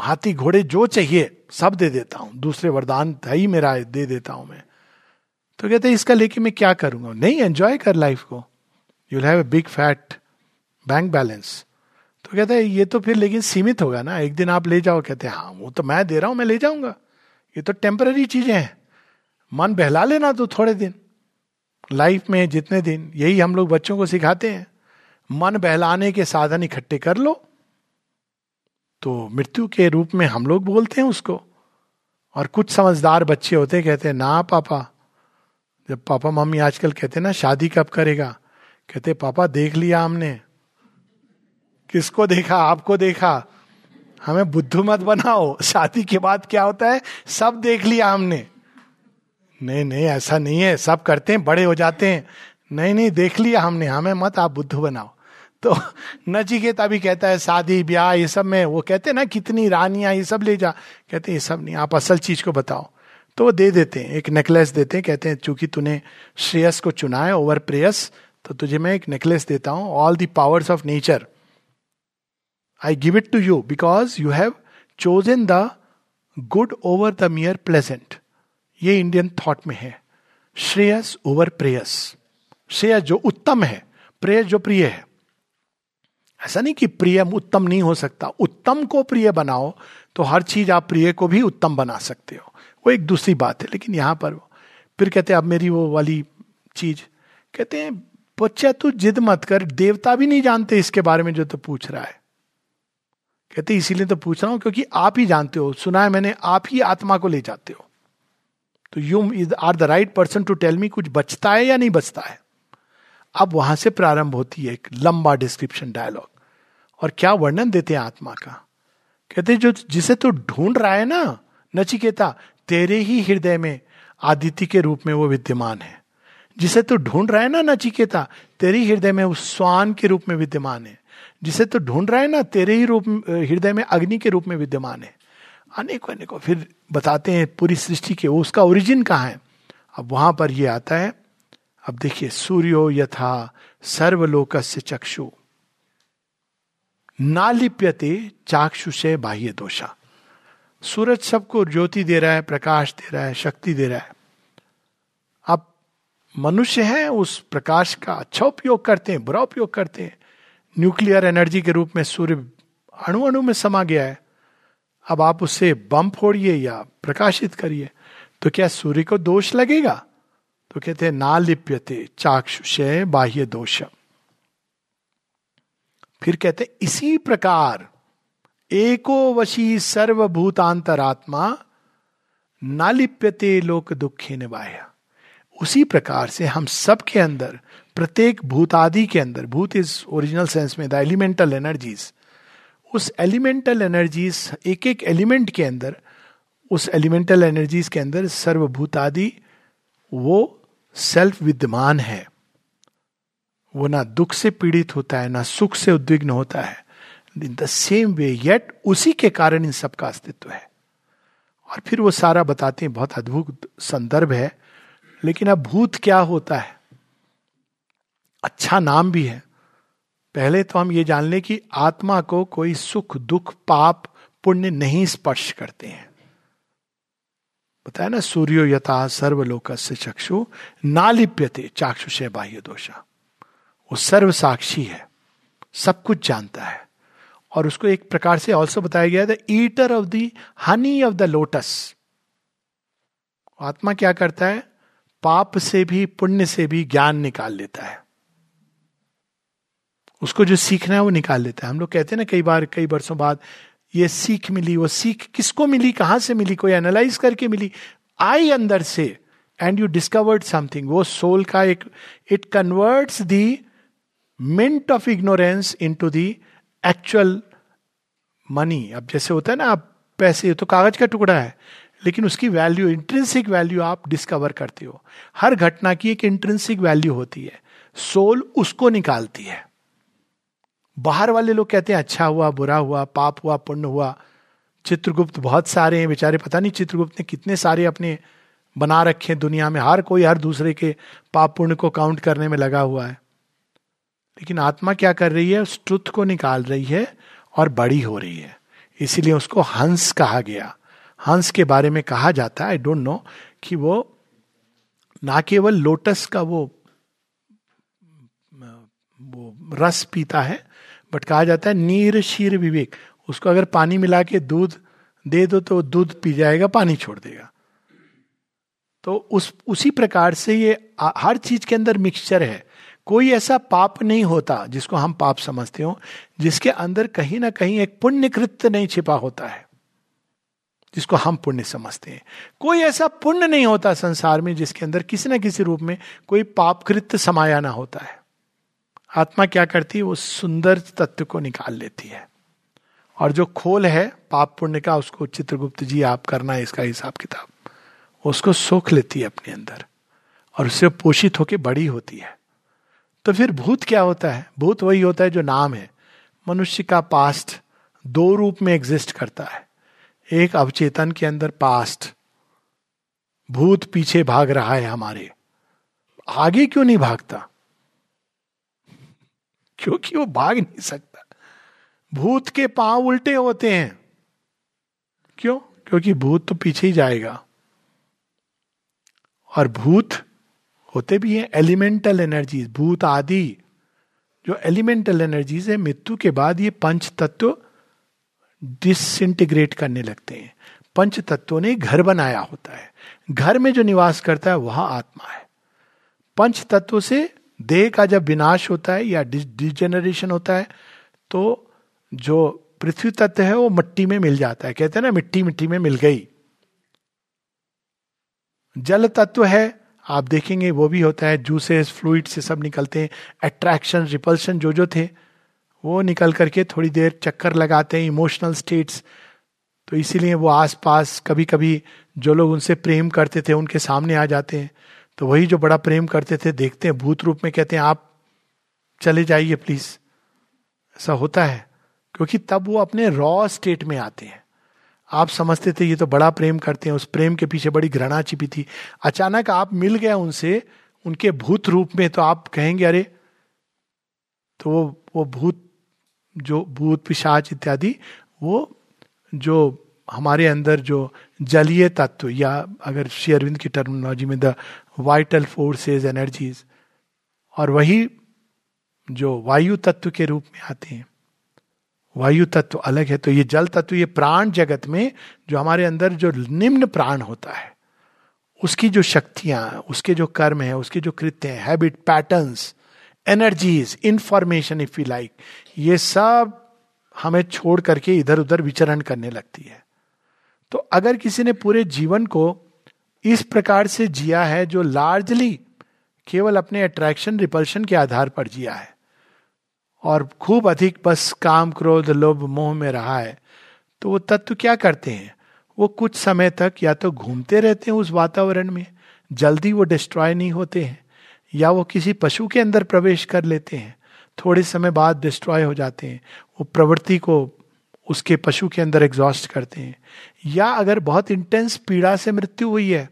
हाथी घोड़े जो चाहिए सब दे देता हूँ, दूसरे वरदान ही मेरा, दे देता हूँ मैं। तो कहते इसका लेके मैं क्या करूँगा? नहीं एंजॉय कर लाइफ को। You have a big fat bank balance तो कहते ये तो फिर लेकिन सीमित होगा ना, एक दिन आप ले जाओ। कहते हैं हाँ वो तो मैं दे रहा हूँ, मैं ले जाऊँगा। ये तो टेम्पररी चीज़ें हैं। मन बहला लेना तो थोड़े दिन। लाइफ में जितने दिन, यही हम लोग बच्चों को सिखाते हैं। मन बहलाने के साधन इकट्ठे कर लो तो मृत्यु के रूप में हम लोग बोलते हैं उसको। और कुछ समझदार बच्चे होते कहते हैं, ना पापा। जब पापा, मम्मी आजकल कहते ना, शादी कब करेगा? कहते पापा, देख लिया हमने। किसको देखा? आपको देखा? हमें बुद्धू मत बनाओ। शादी के बाद क्या होता है? सब देख लिया हमने। नहीं नहीं, ऐसा नहीं है। सब करते हैं, बड़े हो जाते हैं। नहीं नहीं, देख लिया हमने। हमें मत, आप बुद्धू बनाओ। तो नचिकेता भी कहता है, शादी, ब्याह, ये सब में, वो कहते हैं ना, कितनी रानियाँ, ये सब ले जा। कहते हैं, ये सब नहीं, आप असल चीज़ को बताओ। तो वो दे देते हैं, एक नेकलेस देते हैं, कहते हैं, चूँकि तूने श्रेयस को चुना है ओवर प्रेयस तो तुझे मैं एक नेकलेस देता हूँ all the powers of nature I give it to you because you have chosen the good over the mere pleasant ये इंडियन थॉट में है। श्रेयस ओवर प्रेयस श्रेयस जो उत्तम है प्रेयस जो प्रिय है। ऐसा नहीं कि प्रिय उत्तम नहीं हो सकता। उत्तम को प्रिय बनाओ तो हर चीज़ आप प्रिय को भी उत्तम बना सकते हो। वो एक दूसरी बात है, लेकिन यहाँ पर फिर कहते हैं, अब मेरी वो वाली चीज़। कहते हैं, बच्चा, तू जिद मत कर। देवता भी नहीं जानते इसके बारे में जो तो पूछ रहा है। कहते इसीलिए तो पूछ रहा हूँ, क्योंकि आप ही जानते हो, सुना है मैंने, आप ही आत्मा को ले जाते हो। तो you is are the right person to tell me कुछ बचता है या नहीं बचता है? अब वहाँ से प्रारंभ होती है एक लंबा डिस्क्रिप्शन डायलॉग और क्या वर्णन देते हैं आत्मा का? कहते जो जिसे तो ढूंढ रहा है ना, नचिकेता, तेरे ही हृदय में, आदित्य के रूप में वो विद्यमान है। जिसे तो ढूंढ रहा है ना, नचिकेता, तेरे हृदय में उस स्वान के रूप में विद्यमान है। जिसे तो ढूंढ रहा है ना, तेरे ही रूप हृदय में, अग्नि के रूप में विद्यमान है। अनेकों अनेकों, फिर बताते हैं पूरी सृष्टि के, वो उसका ओरिजिन कहाँ है? अब वहाँ पर ये आता है। अब देखिए, सूर्यो यथा सर्वलोक से चक्षु। नालिप्यते चाक्षु से बाह्य दोषा। सूरज सबको ज्योति दे रहा है, प्रकाश दे रहा है, शक्ति दे रहा है। अब मनुष्य है, उस प्रकाश का अच्छा उपयोग करते हैं, बुरा उपयोग करते हैं। न्यूक्लियर एनर्जी के रूप में सूर्य अणु अणु में समा गया है। अब आप उससे बम फोड़िए या प्रकाशित करिए तो क्या सूर्य को दोष लगेगा? तो कहते हैं, ना लिप्यते चाक्षुषय बाह्य दोष। फिर कहते इसी प्रकार एको वशी सर्वभूतांतरात्मा ना लिप्यते लोक दुखे निभाया उसी प्रकार से हम सबके अंदर प्रत्येक भूतादि के अंदर, भूत इज़ ओरिजिनल सेंस में द एलिमेंटल एनर्जीज उस एलिमेंटल एनर्जीज एक एक एलिमेंट के अंदर, उस एलिमेंटल एनर्जीज के अंदर सर्वभूतादि, वो सेल्फ विद्यमान है। वो ना दुख से पीड़ित होता है, ना सुख से उद्विग्न होता है। In the same way yet उसी के कारण इन सब का अस्तित्व है। और फिर वो सारा बताते हैं, बहुत अद्भुत संदर्भ है। लेकिन अब भूत क्या होता है? अच्छा नाम भी है। पहले तो हम ये जान लें कि आत्मा को कोई सुख, दुख, पाप, पुण्य नहीं स्पर्श करते हैं। बताया ना, सूर्यो यथा, सर्वलोक से चक्षु ना नालिप्यते चाक्षुषे बाह्य दोषा। वो सर्व साक्षी है, सब कुछ जानता है। और उसको एक प्रकार से ऑल्सो बताया गया the eater of the honey of the lotus आत्मा क्या करता है? पाप से भी, पुण्य से भी ज्ञान निकाल लेता है। उसको जो सीखना है वो निकाल लेता है। हम लोग कहते हैं ना, कई बार, कई वर्षों बाद ये सीख मिली, वो सीख किसको मिली, कहाँ से मिली, कोई एनालाइज करके मिली। आई अंदर से एंड यू डिस्कवर्ड समथिंग वो सोल का एक it converts the mint of ignorance into the actual money अब जैसे होता है ना, आप पैसे तो कागज़ का टुकड़ा है, लेकिन उसकी वैल्यू इंट्रेंसिक वैल्यू आप डिस्कवर करते हो। हर घटना की एक इंट्रेंसिक वैल्यू होती है। सोल उसको निकालती है। बाहर वाले लोग कहते हैं अच्छा हुआ, बुरा हुआ, पाप हुआ, पुण्य हुआ। चित्रगुप्त बहुत सारे हैं, बेचारे पता नहीं चित्रगुप्त ने कितने सारे अपने बना रखे हैं दुनिया में। हर कोई हर दूसरे के पाप पुण्य को काउंट करने में लगा हुआ है। लेकिन आत्मा क्या कर रही है? उस ट्रुथ को निकाल रही है और बड़ी हो रही है। इसीलिए उसको हंस कहा गया। हंस के बारे में कहा जाता है आई डोंट नो कि वो ना केवल लोटस का वो रस पीता है बट कहा जाता है नीर शीर विवेक। उसको अगर पानी मिला के दूध दे दो तो दूध पी जाएगा, पानी छोड़ देगा। तो उस, उसी प्रकार से ये हर चीज़ के अंदर मिक्सचर है। कोई ऐसा पाप नहीं होता जिसको हम पाप समझते हो, जिसके अंदर कहीं ना कहीं एक पुण्य कृत्य नहीं छिपा होता है, जिसको हम पुण्य समझते हैं। कोई ऐसा पुण्य नहीं होता संसार में जिसके अंदर किसी ना किसी रूप में कोई पाप कृत्य समाया ना होता है। आत्मा क्या करती है? वो सुंदर तत्व को निकाल लेती है। और जो खोल है, पाप पुण्य का, उसको चित्रगुप्त जी, आप करना है इसका हिसाब किताब। उसको सोख लेती है अपने अंदर। और उससे पोषित होकर बड़ी होती है। तो फिर भूत क्या होता है? भूत वही होता है जो नाम है। मनुष्य का पास्ट दो रूप में एग्जिस्ट करता है। एक अवचेतन के अंदर पास्ट। भूत पीछे भाग रहा है हमारे। आगे क्यों नहीं भागता? क्योंकि वो भाग नहीं सकता। भूत के पाँव उल्टे होते हैं। क्यों? क्योंकि भूत तो पीछे ही जाएगा। और भूत होते भी हैं एलिमेंटल एनर्जीज, भूत आदि। जो एलिमेंटल एनर्जीज है, मृत्यु के बाद ये पंच तत्व डिसइंटीग्रेट करने लगते हैं। पंच तत्वों ने घर बनाया होता है। घर में जो निवास करता है, वह आत्मा है। पंच तत्वों से देह का जब विनाश होता है या डिजेनरेशन होता है तो जो पृथ्वी तत्व है, वो मिट्टी में मिल जाता है। कहते हैं ना, मिट्टी मिट्टी में मिल गई। जल तत्व है, आप देखेंगे, वो भी होता है। जूसेस फ्लूइड से सब निकलते हैं। अट्रैक्शन रिपल्शन जो जो थे, वो निकल करके थोड़ी देर चक्कर लगाते हैं इमोशनल स्टेट्स तो इसीलिए वो आसपास कभी कभी जो लोग उनसे प्रेम करते थे, उनके सामने आ जाते हैं। तो वही जो बड़ा प्रेम करते थे, देखते हैं, भूत रूप में कहते हैं, आप चले जाइए प्लीज़ ऐसा होता है, क्योंकि तब वो अपने रॉ स्टेट में आते हैं। आप समझते थे, ये तो बड़ा प्रेम करते हैं, उस प्रेम के पीछे बड़ी घृणा छिपी थी। अचानक आप मिल गए उनसे, उनके भूत रूप में तो आप कहेंगे, अरे! तो वो वो भूत, जो भूत, पिशाच इत्यादि, वो जो हमारे अंदर जो जलीय तत्व या अगर श्री अरविंद की टर्मिनोलॉजी में द वाइटल फोर्सेज एनर्जीज और वही जो वायु तत्व के रूप में आते हैं। वायु तत्व अलग है तो ये जल तत्व, ये प्राण जगत में जो हमारे अंदर जो निम्न प्राण होता है, उसकी जो शक्तियाँ, उसके जो कर्म है, उसके जो कृत्य हैं habit patterns energies information if you like ये सब हमें छोड़ करके इधर उधर विचरण करने लगती है। तो अगर किसी ने पूरे जीवन को इस प्रकार से जिया है जो लार्जली केवल अपने अट्रैक्शन रिपल्शन के आधार पर जिया है। और खूब अधिक बस काम, क्रोध, लोभ, मोह में रहा है। तो वो तत्व क्या करते हैं? वो कुछ समय तक या तो घूमते रहते हैं उस वातावरण में, जल्दी वो डिस्ट्रॉय नहीं होते हैं, या वो किसी पशु के अंदर प्रवेश कर लेते हैं। थोड़े समय बाद डिस्ट्रॉय हो जाते हैं। वो प्रवृत्ति को उसके पशु के अंदर एग्जॉस्ट करते हैं। या अगर बहुत इंटेंस पीड़ा से मृत्यु हुई है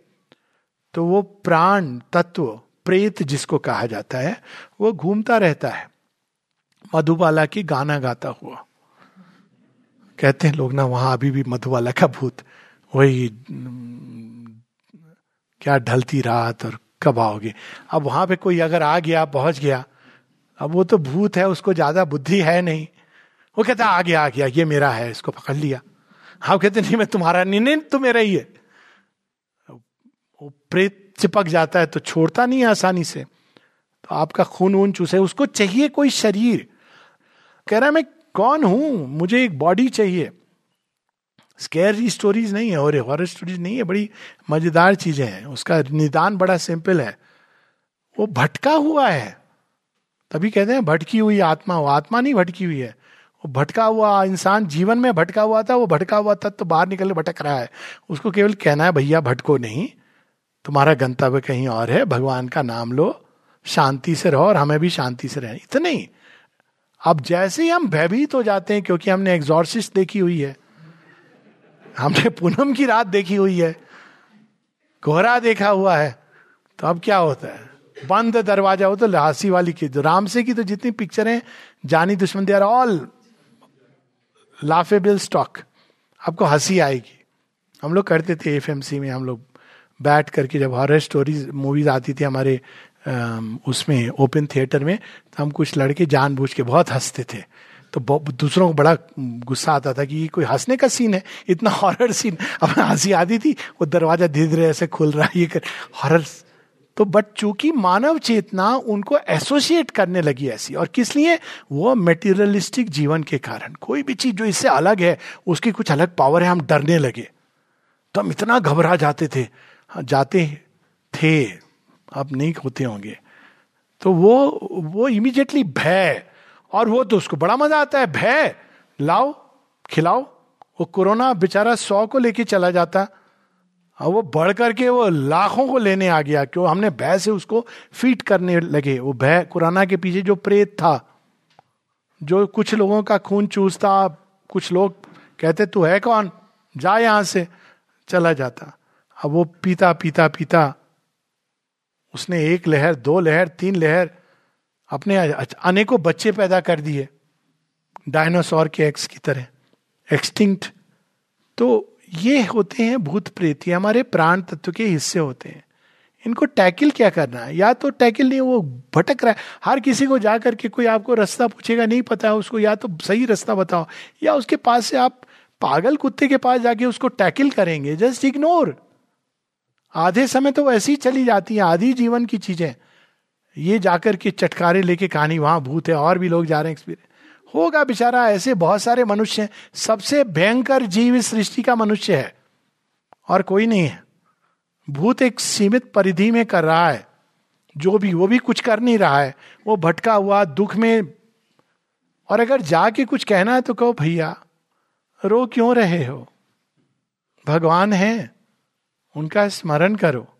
तो वो प्राण, तत्व, प्रेत जिसको कहा जाता है, वो घूमता रहता है। मधुबाला की गाना गाता हुआ। कहते हैं लोग ना, वहाँ अभी भी मधुबाला का भूत, वही, क्या ढलती रात और कब आओगे। अब वहाँ पे कोई अगर आ गया, पहुँच गया, अब वो तो भूत है, उसको ज़्यादा बुद्धि है नहीं। वो कहता आ गया आ गया ये मेरा है, इसको पकड़ लिया। हाँ कहते, नहीं, मैं तुम्हारा, नहीं नहीं तो मेरा ही है। वो प्रेत चिपक जाता है तो छोड़ता नहीं आसानी से। तो आपका खून ऊन चूसे, उसको चाहिए कोई शरीर। कह रहा है, मैं कौन हूँ? मुझे एक बॉडी चाहिए। स्केयर स्टोरीज नहीं है, और हॉरर स्टोरीज नहीं है, बड़ी मज़ेदार चीज़ें हैं। उसका निदान बड़ा सिंपल है। वो भटका हुआ है। तभी कहते हैं, भटकी हुई आत्मा, वो आत्मा नहीं भटकी हुई है। भटका हुआ इंसान जीवन में भटका हुआ था, वो भटका हुआ था तो बाहर निकल भटक रहा है। उसको केवल कहना है, भैया, भटको नहीं। तुम्हारा गंतव्य कहीं और है, भगवान का नाम लो, शांति से रहो और हमें भी शांति से रहे इतना नहीं अब जैसे ही हम भयभीत हो जाते हैं, क्योंकि हमने एग्जॉर्सिस्ट देखी हुई है, हमने पूनम की रात देखी हुई है, कोहरा देखा हुआ है तो अब क्या होता है? बंद दरवाज़ा हो तो लासी वाली की राम से की तो जितनी पिक्चरें Jaani Dushman they are all laughable stock आपको हँसी आएगी। हम लोग करते थे एफएमसी में, हम लोग बैठ करके जब हॉरर स्टोरीज मूवीज़ आती थी हमारे उसमें ओपन थिएटर में तो हम कुछ लड़के जानबूझ के बहुत हँसते थे। तो दूसरों को बड़ा गुस्सा आता था कि ये कोई हंसने का सीन है? इतना हॉरर सीन अब हँसी आती थी, वो दरवाज़ा धीरे धीरे ऐसे खुल रहा है, ये कर हॉरर तो बट चूँकि मानव चेतना उनको एसोसिएट करने लगी ऐसी और किस लिए? वो मेटीरियलिस्टिक जीवन के कारण। कोई भी चीज़ जो इससे अलग है उसकी कुछ अलग पावर है हम डरने लगे। तो हम इतना घबरा जाते थे। हाँ, जाते थे। अब नहीं होते होंगे। तो वो वो इमीडिएटली भय और वो तो उसको बड़ा मज़ा आता है। भय लाओ खिलाओ। वो कोरोना बेचारा सौ को लेके चला जाता। और वो बढ़ करके वो लाखों को लेने आ गया, क्यों? हमने भय से उसको फीट करने लगे। वो भय कोरोना के पीछे जो प्रेत था, जो कुछ लोगों का खून चूसता, कुछ लोग कहते, तू है कौन? जा यहाँ से। चला जाता। अब वो पीता पीता पीता। उसने एक लहर, दो लहर, तीन लहर अपने अनेकों बच्चे पैदा कर दिए। डायनासोर के एक्स की तरह। एक्सटिंक्ट। तो ये होते हैं भूत प्रेत, ये हमारे प्राण तत्व के हिस्से होते हैं। इनको टैकल क्या करना है? या तो टैकल नहीं, वो भटक रहा है। हर किसी को जा करके कोई आपको रास्ता पूछेगा, नहीं पता है उसको, या तो सही रास्ता बताओ। या उसके पास से आप पागल कुत्ते के पास जाके उसको टैकल करेंगे। Just ignore. आधे समय तो वैसे ही चली जाती है, आधी जीवन की चीज़ें। ये जाकर के चटकारे लेके कहानी, वहाँ भूत है, और भी लोग जा रहे हैं एक्सपीरियंस होगा बेचारा, ऐसे बहुत सारे मनुष्य हैं। सबसे भयंकर जीव इस सृष्टि का मनुष्य है। और कोई नहीं है। भूत एक सीमित परिधि में कर रहा है। जो भी, वो भी कुछ कर नहीं रहा है। वो भटका हुआ दुख में। और अगर जाके कुछ कहना है तो कहो, भैया, रो क्यों रहे हो? भगवान है। उनका स्मरण करो।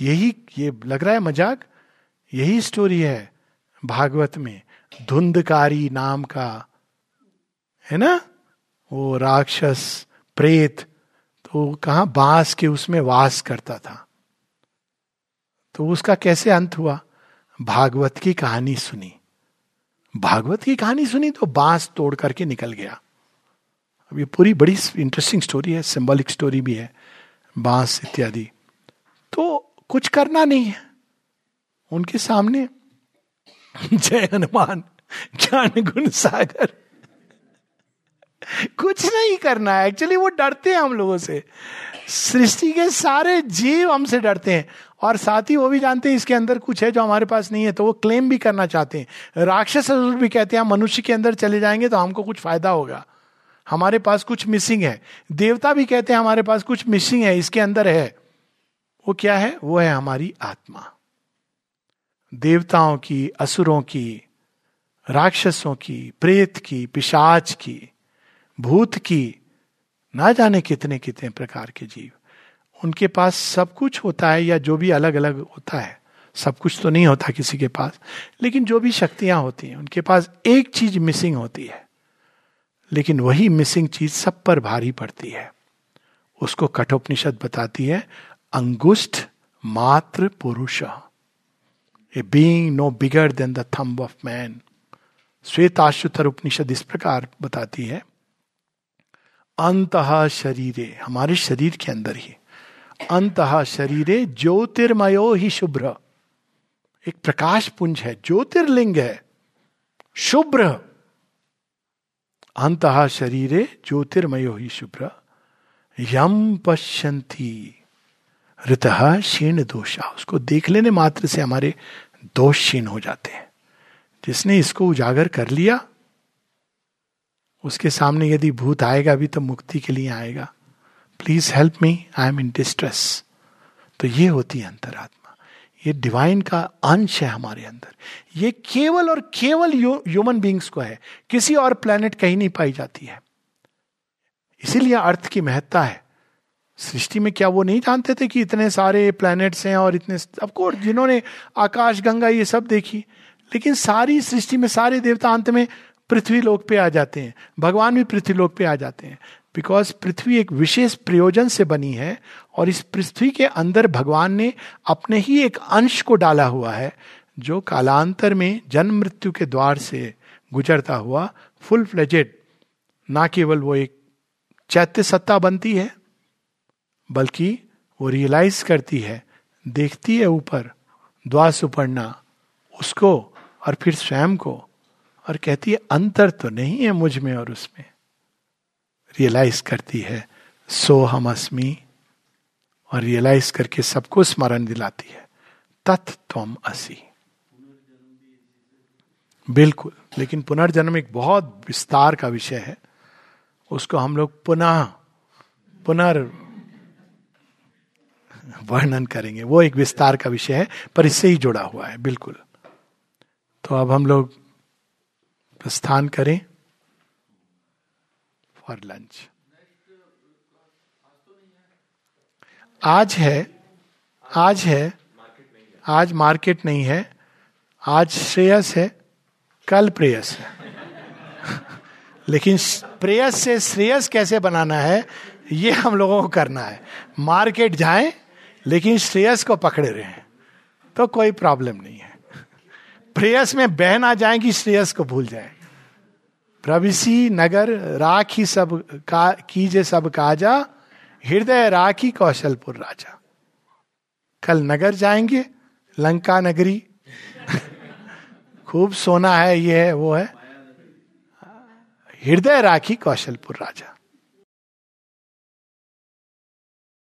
यही, ये लग रहा है मज़ाक? यही स्टोरी है भागवत में। धुंधकारी नाम का, है ना? वो राक्षस, प्रेत तो कहा बाँस के उसमें वास करता था। तो उसका कैसे अंत हुआ? भागवत की कहानी सुनी। भागवत की कहानी सुनी तो बाँस तोड़ करके निकल गया। अब ये पूरी बड़ी इंटरेस्टिंग स्टोरी है सिंबॉलिक स्टोरी भी है, बाँस इत्यादि। तो कुछ करना नहीं है। उनके सामने जय हनुमान ज्ञान गुण सागर। कुछ नहीं करना है। एक्चुअली वो डरते हैं हम लोगों से। सृष्टि के सारे जीव हमसे डरते हैं। और साथ ही वो भी जानते हैं इसके अंदर कुछ है जो हमारे पास नहीं है तो वो क्लेम भी करना चाहते हैं। राक्षस भी कहते हैं, हम मनुष्य के अंदर चले जाएँगे तो हमको कुछ फ़ायदा होगा। हमारे पास कुछ मिसिंग है। देवता भी कहते हैं, हमारे पास कुछ मिसिंग है, इसके अंदर है। वो क्या है? वो है हमारी आत्मा। देवताओं की, असुरों की, राक्षसों की, प्रेत की, पिशाच की, भूत की, ना जाने कितने कितने प्रकार के जीव। उनके पास सब कुछ होता है या जो भी अलग अलग होता है। सब कुछ तो नहीं होता किसी के पास, लेकिन जो भी शक्तियाँ होती हैं, उनके पास एक चीज़ मिसिंग होती है। लेकिन वही मिसिंग चीज़ सब पर भारी पड़ती है। उसको कठोपनिषद बताती है, अंगुष्ठ मात्र पुरुष। A being no bigger than the thumb of man Shvetashvatara Upanishad इस प्रकार बताती है, अंत शरीरे, हमारे शरीर के अंदर ही, अंत शरीरे ज्योतिर्मयो ही शुभ्र। एक प्रकाश पुंज है, ज्योतिर्लिंग है, शुभ्र। अंत शरीरे ज्योतिर्मयो ही शुभ्र यम पश्यंती ऋत क्षीण दोषा उसको देख लेने मात्र से हमारे दोष क्षीण हो जाते हैं। जिसने इसको उजागर कर लिया, उसके सामने यदि भूत आएगा भी तो मुक्ति के लिए आएगा। Please help me I am in distress तो ये होती है अंतरात्मा। ये डिवाइन का अंश है हमारे अंदर। ये केवल और केवल ह्यूमन बींग्स को है। किसी और प्लेनेट कहीं नहीं पाई जाती है। इसीलिए अर्थ की महत्ता है। सृष्टि में क्या वो नहीं जानते थे कि इतने सारे प्लैनेट्स हैं और इतने ऑफकोर्स जिन्होंने आकाश, गंगा ये सब देखी। लेकिन सारी सृष्टि में, सारे देवता अंत में पृथ्वी लोक पे आ जाते हैं। भगवान भी पृथ्वी लोक पे आ जाते हैं। बिकॉज़ पृथ्वी एक विशेष प्रयोजन से बनी है और इस पृथ्वी के अंदर भगवान ने अपने ही एक अंश को डाला हुआ है, जो कालांतर में जन्म मृत्यु के द्वार से गुजरता हुआ फुल फ्लेजेड ना केवल वो एक चैत्य सत्ता बनती है बल्कि वो रियलाइज़ करती है, देखती है ऊपर द्वा सुपर्णा उसको और फिर स्वयं को, और कहती है, अंतर तो नहीं है मुझमें और उसमें। रियलाइज़ करती है, सो हम अस्मी। और रियलाइज़ करके सबको स्मरण दिलाती है, तत् तुम असी। बिल्कुल, लेकिन पुनर्जन्म एक बहुत विस्तार का विषय है, उसको हम लोग पुनः, पुनर् वर्णन करेंगे। वो एक विस्तार का विषय है, पर इससे ही जुड़ा हुआ है, बिल्कुल। तो अब हम लोग प्रस्थान करें फॉर लंच आज है आज है, आज मार्केट नहीं है, आज श्रेयस है, कल प्रेयस है। लेकिन प्रेयस से श्रेयस कैसे बनाना है, ये हम लोगों को करना है। मार्केट जाएँ लेकिन श्रेयस को पकड़े रहे तो कोई प्रॉब्लम नहीं है। प्रेयस में बह ना जाए कि श्रेयस को भूल जाए। प्रविशी नगर, राख सब का, कीजे सब काजा, हृदय राखी कौशलपुर राजा। कल नगर जाएँगे, लंका नगरी। खूब सोना है, ये है, वो है। हृदय राखी कौशलपुर राजा।